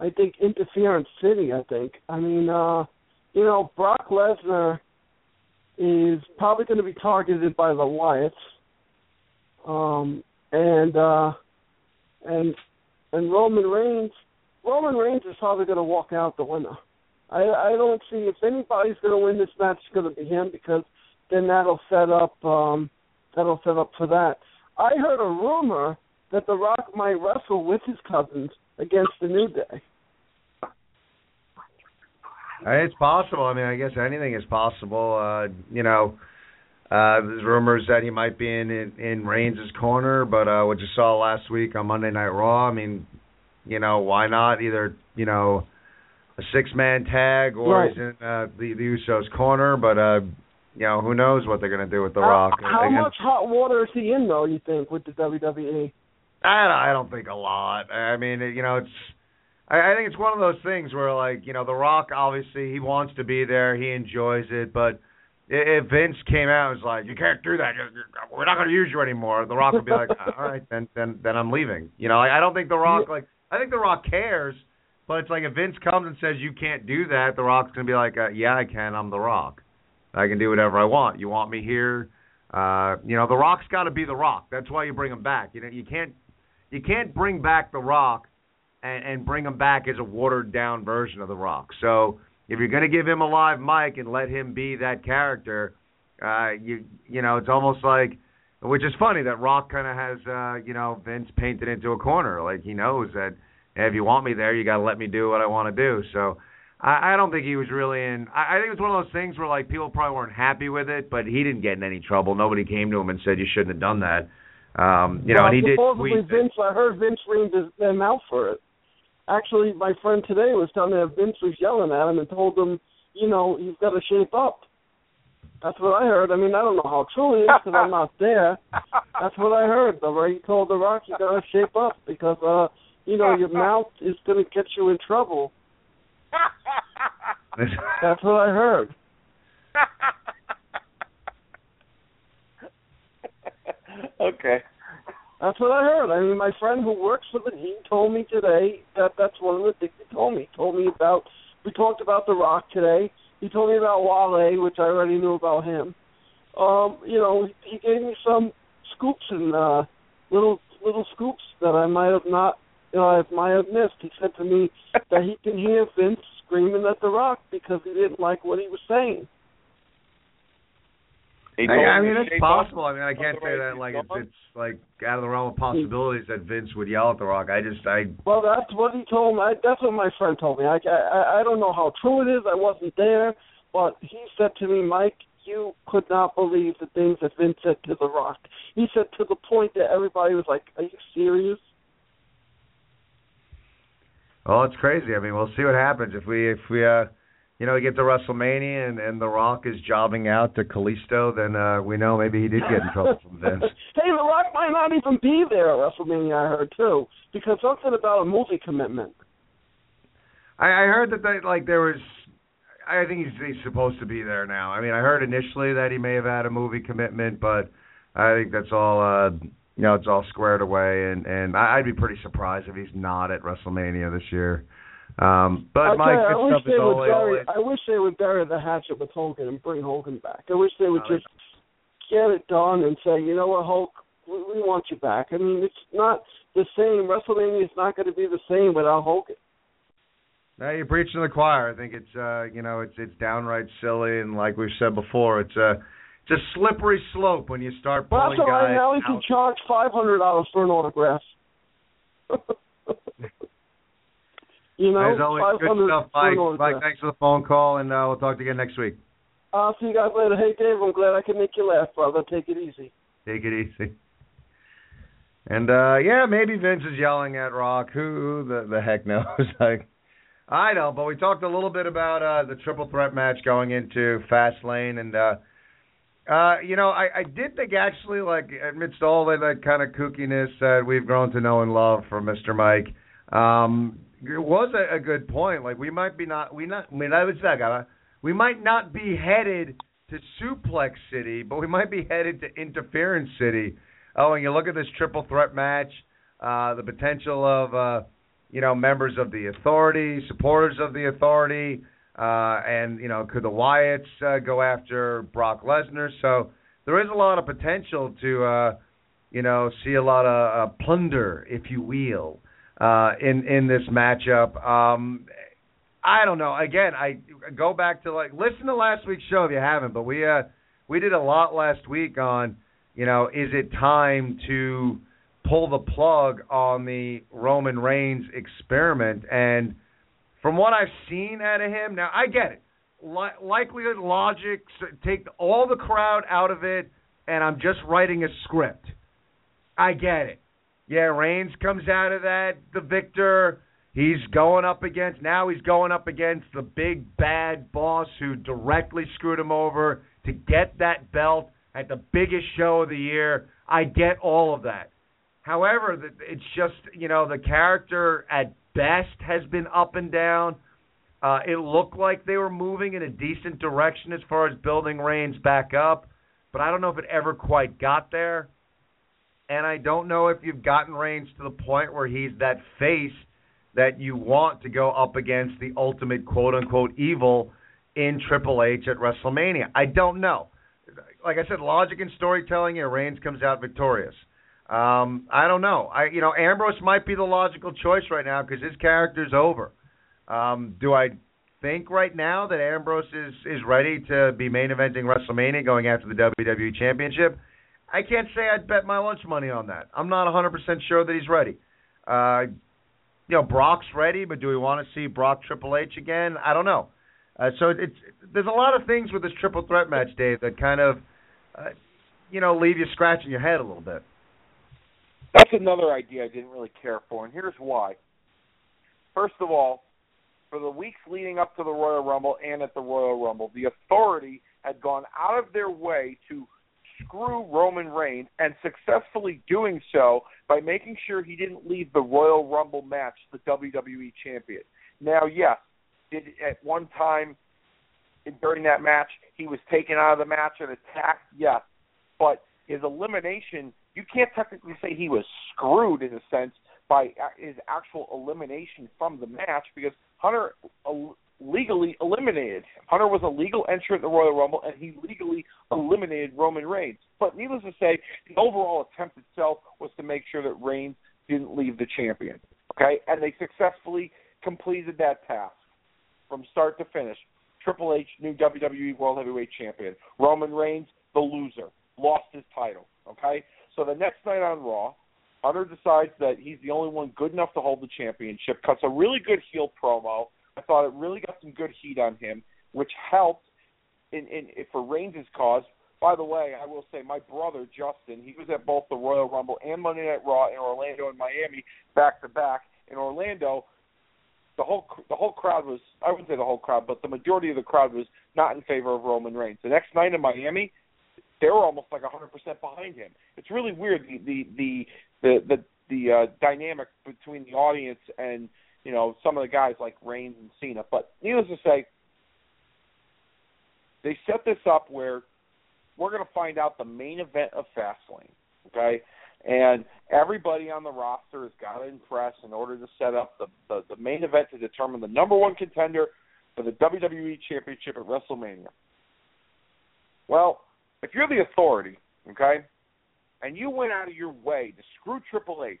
I think interference city. I think. I mean, uh, you know, Brock Lesnar is probably going to be targeted by the Wyatts, um, and uh, and and Roman Reigns. Roman Reigns is probably going to walk out the winner. I I don't see if anybody's going to win this match, it's going to be him because then that'll set up um, that'll set up for that. I heard a rumor that The Rock might wrestle with his cousins against the New Day. It's possible. I mean, I guess anything is possible. Uh, you know, uh, there's rumors that he might be in in, in Reigns' corner, but uh, what you saw last week on Monday Night Raw, I mean, you know, why not? Either you know, a six-man tag or Right. he's in uh, the the Usos' corner, but uh, you know, who knows what they're gonna do with The Rock? How much hot water is he in though? You think with the? WWE? I don't, I don't think a lot. I mean, you know, it's. I, I think it's one of those things where, like, you know, The Rock obviously he wants to be there, he enjoys it, but if Vince came out and was like, "You can't do that. We're not going to use you anymore," The Rock would be like, <laughs> "All right, then, then, then I'm leaving." You know, like, I don't think The Rock like. I think The Rock cares, but it's like if Vince comes and says you can't do that, The Rock's going to be like, uh, "Yeah, I can. I'm The Rock. I can do whatever I want. You want me here?" Uh, you know, The Rock's got to be The Rock. That's why you bring him back. You know, you can't you can't bring back The Rock and, and bring him back as a watered down version of The Rock. So if you're going to give him a live mic and let him be that character, uh, you you know it's almost like, which is funny that Rock kind of has uh, you know Vince painted into a corner. Like he knows that if you want me there, you got to let me do what I want to do. So. I I don't think he was really in. I I think it's one of those things where like people probably weren't happy with it, but he didn't get in any trouble. Nobody came to him and said you shouldn't have done that. Um, you know, and he did supposedly tweet. that- Vince. I heard Vince reamed his, them out for it. Actually, my friend today was telling me that Vince was yelling at him and told him, you know, he's got to shape up. That's what I heard. I mean, I don't know how true it is because I'm not there. That's what I heard. Way he told The Rock, you got to shape up because, uh, you know, your mouth is going to get you in trouble. That's what I heard. <laughs> okay. That's what I heard. I mean, my friend who works for the he told me today that that's one of the things he told me. He told me about we talked about The Rock today. He told me about Wale, which I already knew about him. Um, you know, he gave me some scoops and uh little little scoops that I might have not you know, I might have missed. He said to me that he can hear Vince screaming at The Rock because he didn't like what he was saying. He I, I mean, it's possible. I mean, I can't say that like it's, it's like out of the realm of possibilities that Vince would yell at The Rock. I just, I, Well, that's what he told me. I, that's what my friend told me. I, I I don't know how true it is. I wasn't there, but he said to me, Mike, you could not believe the things that Vince said to The Rock. He said to the point that everybody was like, "Are you serious?" well, it's crazy. I mean, we'll see what happens if we, if we, uh, you know, we get to WrestleMania and and The Rock is jobbing out to Kalisto, then uh we know maybe he did get in trouble from <laughs> Vince. hey, The Rock might not even be there at WrestleMania. I heard too, because something about a movie commitment. I, I heard that they like there was. I think he's he's supposed to be there now. I mean, I heard initially that he may have had a movie commitment, but I think that's all. uh You know, it's all squared away, and and I'd be pretty surprised if he's not at WrestleMania this year. Um, but I, Mike, I wish stuff they is would bury. I wish they would bury the hatchet with Hogan and bring Hogan back. I wish they would just get it done and say, you know what, Hulk, we, we want you back. I mean, it's not the same. WrestleMania is not going to be the same without Hogan. Now you're preaching to the choir. I think it's uh you know it's it's downright silly, and like we've said before, it's a it's a slippery slope when you start pulling that's all right. guys Now he can charge five hundred dollars for an autograph. <laughs> You know, As always, good stuff, Mike. Mike, thanks for the phone call, and uh, we'll talk to you again next week. I'll see you guys later. Hey, Dave, I'm glad I can make you laugh, brother. Take it easy. Take it easy. And uh yeah, maybe Vince is yelling at Rock. Who the the heck knows? <laughs> like I know, but we talked a little bit about uh the triple threat match going into Fastlane and uh uh you know, I I did think actually like amidst all of that kind of kookiness that we've grown to know and love from Mr. Mike, um it was a, a good point. Like we might be not we not we we might not be headed to Suplex City, but we might be headed to Interference City. Oh, and you look at this triple threat match, uh, the potential of uh, you know members of the Authority, supporters of the Authority, uh, and you know could the Wyatts uh, go after Brock Lesnar? So there is a lot of potential to uh, you know see a lot of uh, plunder, if you will, uh, in in this matchup. Um, I don't know. Again, I go back to like listen to last week's show if you haven't, but we uh we did a lot last week on, you know, is it time to pull the plug on the Roman Reigns experiment and from what I've seen out of him, now I get it. Li- likelihood, logic, take all the crowd out of it, and I'm just writing a script. I get it. Yeah, Reigns comes out of that the victor. He's going up against now he's going up against the big bad boss who directly screwed him over to get that belt at the biggest show of the year. I get all of that. However, it's just, you know, the character at best has been up and down. Uh, it looked like they were moving in a decent direction as far as building Reigns back up, but I don't know if it ever quite got there. And I don't know if you've gotten Reigns to the point where he's that face that you want to go up against the ultimate quote unquote evil in Triple H at WrestleMania. I don't know. Like I said, logic and storytelling, yeah, Reigns comes out victorious. Um, I don't know. I you know Ambrose might be the logical choice right now because his character's over. Um, do I think right now that Ambrose is is ready to be main eventing WrestleMania, going after the WWE Championship? I can't say I'd bet my lunch money on that. I'm not 100% sure that he's ready. Uh, you know, Brock's ready, but do we want to see Brock Triple H again? I don't know. Uh, so it's there's a lot of things with this triple threat match, Dave, that kind of uh, you know leave you scratching your head a little bit. That's another idea I didn't really care for, and here's why. First of all, for the weeks leading up to the Royal Rumble and at the Royal Rumble, the Authority had gone out of their way to screw Roman Reigns and successfully doing so by making sure he didn't leave the Royal Rumble match the WWE champion. Now, yes, did at one time during that match he was taken out of the match and attacked? Yes, but his elimination, you can't technically say he was screwed in a sense by uh, his actual elimination from the match because Hunter legally eliminated him. Hunter was a legal entrant in the Royal Rumble, and he legally eliminated Roman Reigns. But needless to say, the overall attempt itself was to make sure that Reigns didn't leave the champion. Okay, and they successfully completed that task from start to finish. Triple H, new WWE World Heavyweight Champion. Roman Reigns, the loser, lost his title. Okay, so the next night on Raw, Hunter decides that he's the only one good enough to hold the championship. Cuts a really good heel promo. I thought it really got some good heat on him, which helped in, in, for Reigns' cause. By the way, I will say my brother Justin, he was at both the Royal Rumble and Monday Night Raw in Orlando and Miami back to back. In Orlando, the whole the whole crowd was I wouldn't say the whole crowd, but the majority of the crowd was not in favor of Roman Reigns. The next night in Miami, they were almost like 100% behind him. It's really weird the the the the the, the uh, dynamic between the audience and you know some of the guys like Reigns and Cena. But needless to say, they set this up where we're going to find out the main event of Fastlane. Okay, and everybody on the roster has got to impress in order to set up the, the the main event to determine the number one contender for the WWE Championship at WrestleMania. Well, if you're the authority, okay, and you went out of your way to screw Triple H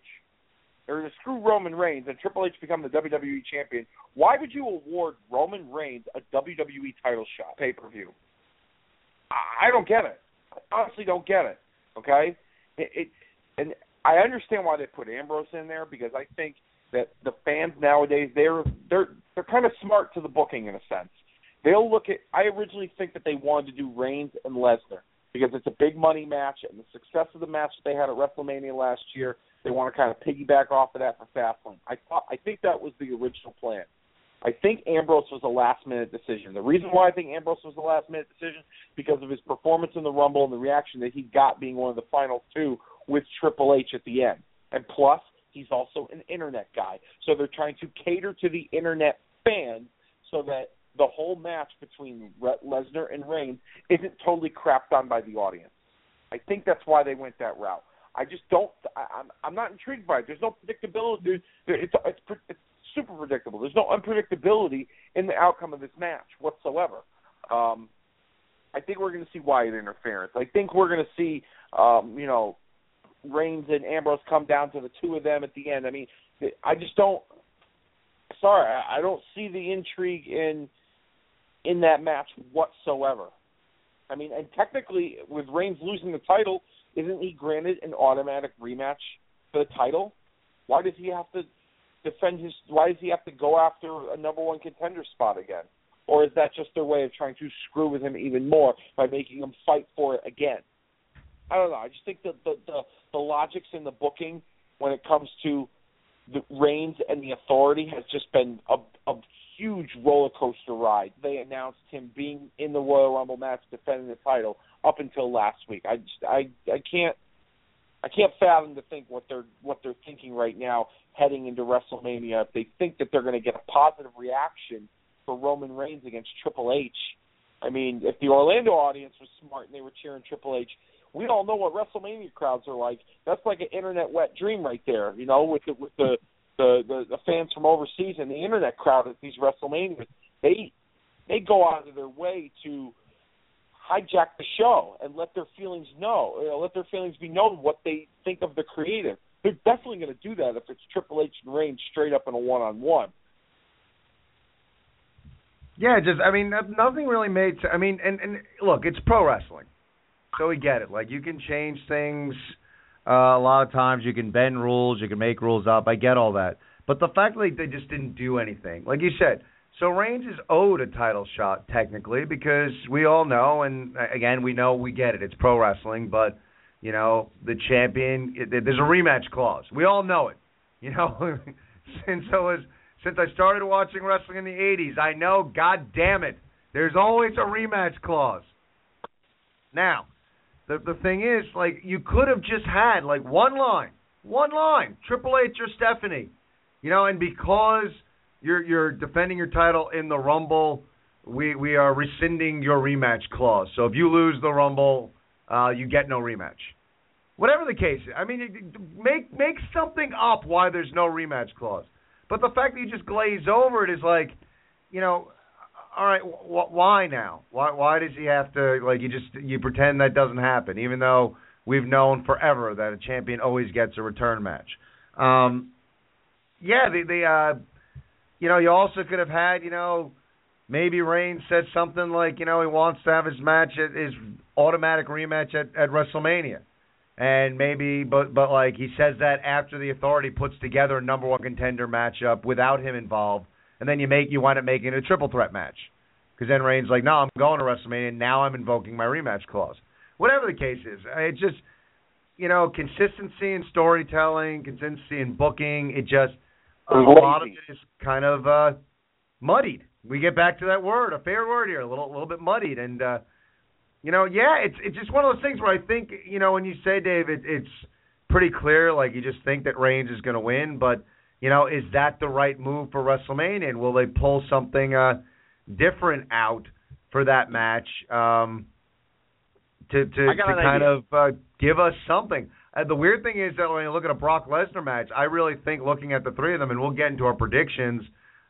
or to screw Roman Reigns and Triple H become the WWE champion, why would you award Roman Reigns a WWE title shot pay per view? I I don't get it. I honestly don't get it. Okay, it, it and I understand why they put Ambrose in there because I think that the fans nowadays they're they're they're kind of smart to the booking in a sense. They'll look at. I originally think that they wanted to do Reigns and Lesnar because it's a big money match and the success of the match they had at WrestleMania last year. They want to kind of piggyback off of that for Fastlane. I thought I think that was the original plan. I think Ambrose was a last minute decision. The reason why I think Ambrose was a last minute decision because of his performance in the Rumble and the reaction that he got being one of the final two with Triple H at the end. And plus, he's also an internet guy. So they're trying to cater to the internet fans so that the whole match between Lesnar and Reigns isn't totally crapped on by the audience. I think that's why they went that route. I just don't. I, I'm I'm not intrigued by it. There's no predictability. There's, it's it's it's super predictable. There's no unpredictability in the outcome of this match whatsoever. Um, I think we're going to see Wyatt interference. I think we're going to see, um, you know, Reigns and Ambrose come down to the two of them at the end. I mean, I just don't. Sorry, I don't see the intrigue in in that match whatsoever. I mean, and technically, with Reigns losing the title, isn't he granted an automatic rematch for the title? Why does he have to defend his? Why does he have to go after a number one contender spot again? Or is that just their way of trying to screw with him even more by making him fight for it again? I don't know. I just think that the the, the logics in the booking when it comes to the Reigns and the Authority has just been a, a huge roller coaster ride. They announced him being in the Royal Rumble match defending the title up until last week. I just I I can't I can't fathom to think what they're what they're thinking right now heading into WrestleMania. If they think that they're going to get a positive reaction for Roman Reigns against Triple H, I mean, if the Orlando audience was smart and they were cheering Triple H, we all know what WrestleMania crowds are like. That's like an internet wet dream right there, you know, with the, with the the, the the fans from overseas and the internet crowd at these WrestleManias. They they go out of their way to hijack the show and let their feelings know, you know let their feelings be known what they think of the creative. They're definitely going to do that if it's Triple H and Reigns straight up in a one-on-one. Yeah, just I mean nothing really made. I mean, and and look, it's pro wrestling, so we get it. Like you can change things uh, a lot of times. You can bend rules, you can make rules up. I get all that, but the fact that they just didn't do anything, like you said, so Reigns is owed a title shot technically because we all know, and again we know we get it. It's pro wrestling, but you know the champion. It, there's a rematch clause. We all know it. <laughs> You know, since I was since I started watching wrestling in the '80s, I know. God damn it, there's always a rematch clause. Now, the the thing is, like you could have just had like one line, one line, Triple H or Stephanie, you know, and because you're you're defending your title in the Rumble. We we are rescinding your rematch clause. So if you lose the Rumble, uh, you get no rematch. Whatever the case, I mean, make make something up why there's no rematch clause. But the fact that you just glaze over it is like, you know, all right, wh- why now? Why why does he have to like you just you pretend that doesn't happen, even though we've known forever that a champion always gets a return match. Um, yeah, the the uh, you know, you also could have had, you know, maybe Reigns said something like, you know, he wants to have his match at his automatic rematch at, at WrestleMania. And maybe but but like he says that after the authority puts together a number one contender matchup without him involved, and then you make you wind up making it a triple threat match. Because then Reigns like, no, I'm going to WrestleMania. And now I'm invoking my rematch clause. Whatever the case is, it's just you know consistency in storytelling, consistency in booking. It just a lot of it is kind of uh, muddied. We get back to that word, a fair word here, a little, a little bit muddied, and uh, you know, yeah, it's it's just one of those things where I think, you know, when you say Dave, it, it's pretty clear, like you just think that Reigns is going to win, but you know, is that the right move for WrestleMania? And will they pull something uh, different out for that match um, to to, to kind idea. of uh, give us something? Uh, the weird thing is that when you look at a Brock Lesnar match, I really think looking at the three of them, and we'll get into our predictions,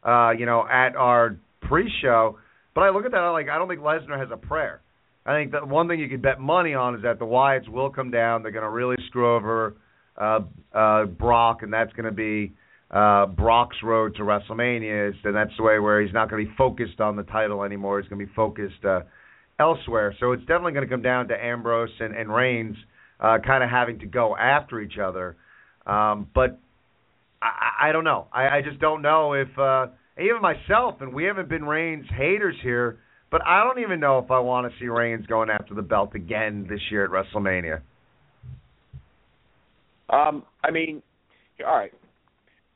uh, you know, at our pre-show. But I look at that, I'm like I don't think Lesnar has a prayer. I think that one thing you could bet money on is that the Wyatts will come down. They're going to really screw over uh, uh, Brock, and that's going to be uh, Brock's road to WrestleMania. Is, and that's the way where he's not going to be focused on the title anymore. He's going to be focused uh, elsewhere. So it's definitely going to come down to Ambrose and, and Reigns uh, kind of having to go after each other. Um, but I, I don't know. I, I just don't know if uh, even myself, and we haven't been Reigns haters here, but I don't even know if I want to see Reigns going after the belt again this year at WrestleMania. Um, I mean, all right.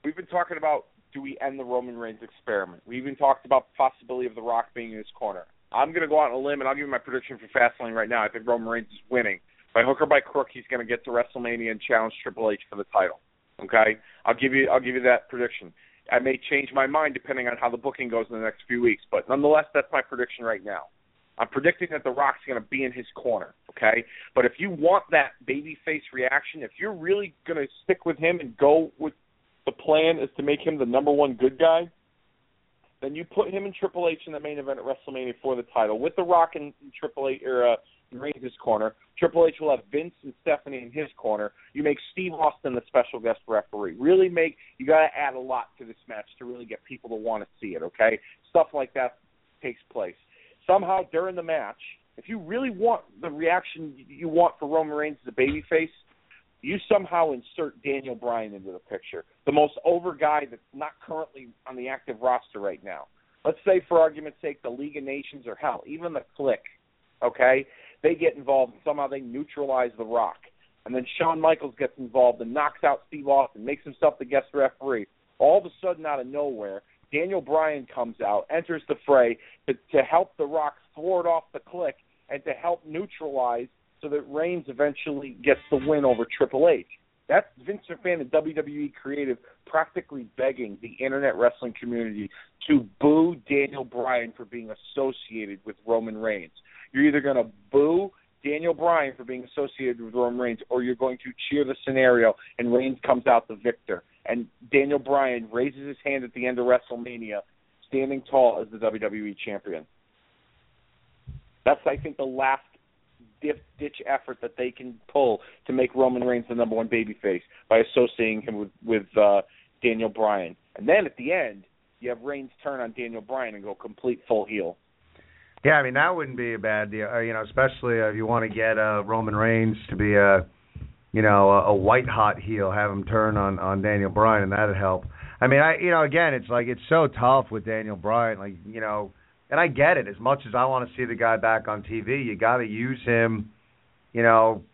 We've been talking about do we end the Roman Reigns experiment? We even talked about the possibility of The Rock being in his corner. I'm going to go out on a limb and I'll give you my prediction for Fastlane right now. I think Roman Reigns is winning. By hook or by crook, he's going to get to WrestleMania and challenge Triple H for the title. Okay, I'll give you I'll give you that prediction. I may change my mind depending on how the booking goes in the next few weeks, but nonetheless, that's my prediction right now. I'm predicting that The Rock's going to be in his corner, okay? But if you want that babyface reaction, if you're really going to stick with him and go with the plan is to make him the number one good guy, then you put him and Triple H in the main event at WrestleMania for the title with The Rock and Triple H or uh, Reigns' corner. Triple H will have Vince and Stephanie in his corner. You make Steve Austin the special guest referee. Really make you got to add a lot to this match to really get people to want to see it. Okay, stuff like that takes place. Somehow during the match, if you really want the reaction you want for Roman Reigns as a babyface, you somehow insert Daniel Bryan into the picture, the most over guy that's not currently on the active roster right now. Let's say, for argument's sake, the League of Nations or hell, even the Kliq, okay? They get involved and somehow they neutralize The Rock. And then Shawn Michaels gets involved and knocks out Steve Austin, makes himself the guest referee. All of a sudden, out of nowhere, Daniel Bryan comes out, enters the fray to, to help The Rock thwart off the Kliq and to help neutralize so that Reigns eventually gets the win over Triple H. That's Vince McMahon and WWE Creative practically begging the internet wrestling community to boo Daniel Bryan for being associated with Roman Reigns. You're either going to boo Daniel Bryan for being associated with Roman Reigns, or you're going to cheer the scenario and Reigns comes out the victor. And Daniel Bryan raises his hand at the end of WrestleMania, standing tall as the WWE champion. That's, I think, the last ditch effort that they can pull to make Roman Reigns the number one babyface by associating him with with uh, Daniel Bryan. And then at the end, you have Reigns turn on Daniel Bryan and go complete full heel. Yeah, I mean that wouldn't be a bad deal. Uh, you know, especially uh, if you want to get uh, Roman Reigns to be a, you know, a, a white hot heel, have him turn on on Daniel Bryan, and that'd help. I mean, I you know, again, it's like it's so tough with Daniel Bryan. Like you know, and I get it. As much as I want to see the guy back on TV, you got to use him, you know,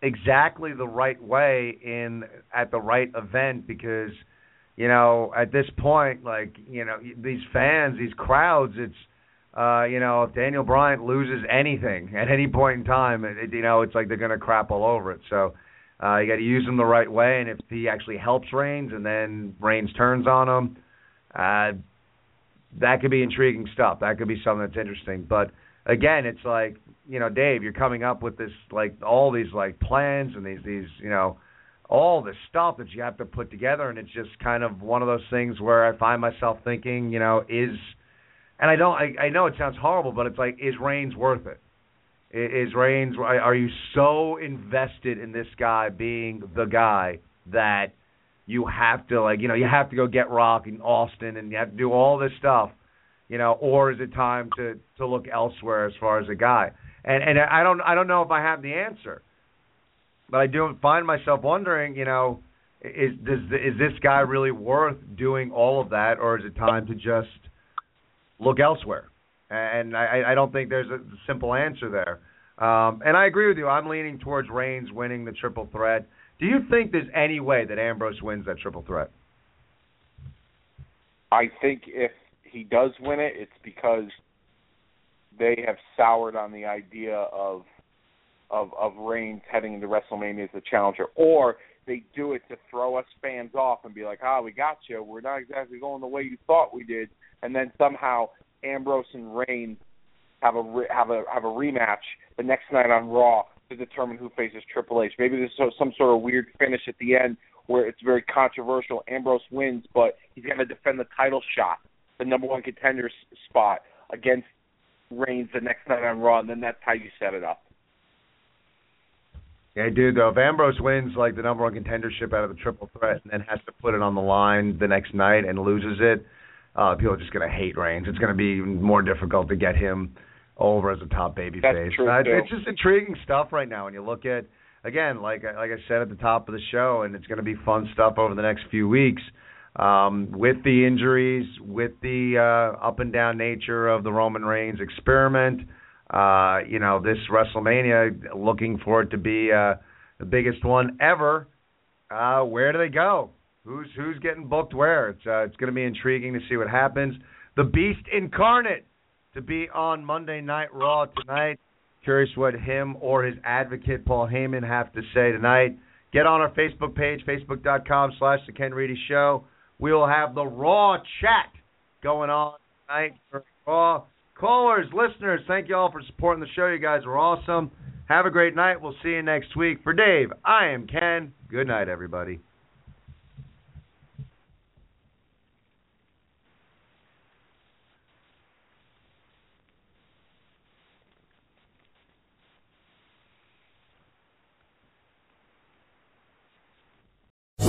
exactly the right way in at the right event because, you know, at this point, like you know, these fans, these crowds, it's. Uh, you know, if Daniel Bryan loses anything at any point in time, it, you know, it's like they're going to crap all over it. So uh, you got to use him the right way, and if he actually helps Reigns, and then Reigns turns on him, uh, that could be intriguing stuff. That could be something that's interesting. But again, it's like you know, Dave, you're coming up with this like all these like plans and these these you know all this stuff that you have to put together, and it's just kind of one of those things where I find myself thinking, you know, is and I don't I, I know it sounds horrible, but it's like is Reigns worth it? Is Reigns are you so invested in this guy being the guy that you have to like you know you have to go get Rock in Austin and you have to do all this stuff, you know, or is it time to to look elsewhere as far as a guy? And and I don't I don't know if I have the answer, but I do find myself wondering, you know, is does is this guy really worth doing all of that, or is it time to just look elsewhere? And I, I don't think there's a simple answer there. Um, and I agree with you. I'm leaning towards Reigns winning the triple threat. Do you think there's any way that Ambrose wins that triple threat? I think if he does win it, it's because they have soured on the idea of of of Reigns heading into WrestleMania as the challenger, or they do it to throw us fans off and be like, "Ah, we got you. We're not exactly going the way you thought we did," and then somehow Ambrose and Reigns have a have a have a rematch the next night on Raw to determine who faces Triple H. Maybe there's some sort of weird finish at the end where it's very controversial. Ambrose wins, but he's going to defend the title shot, the number one contender spot against Reigns the next night on Raw, and then that's how you set it up. Yeah, dude. Though if Ambrose wins like the number one contendership out of the triple threat, and then has to put it on the line the next night and loses it, uh, people are just going to hate Reigns. It's going to be more difficult to get him over as a top baby That's face. True uh, it's just intriguing stuff right now when you look at again, like like I said at the top of the show, and it's going to be fun stuff over the next few weeks. Um, with the injuries, with the uh, up and down nature of the Roman Reigns experiment, uh, you know, this WrestleMania, looking for it to be uh, the biggest one ever. Uh, where do they go? Who's who's getting booked where? It's uh, it's going to be intriguing to see what happens. The Beast incarnate to be on Monday Night Raw tonight. Curious what him or his advocate Paul Heyman have to say tonight. Get on our Facebook page, facebook.com slash the Ken Reedy Show. We will have the Raw chat going on tonight for Raw. Callers, listeners, thank you all for supporting the show. You guys are awesome. Have a great night. We'll see you next week. For Dave, I am Ken. Good night, everybody.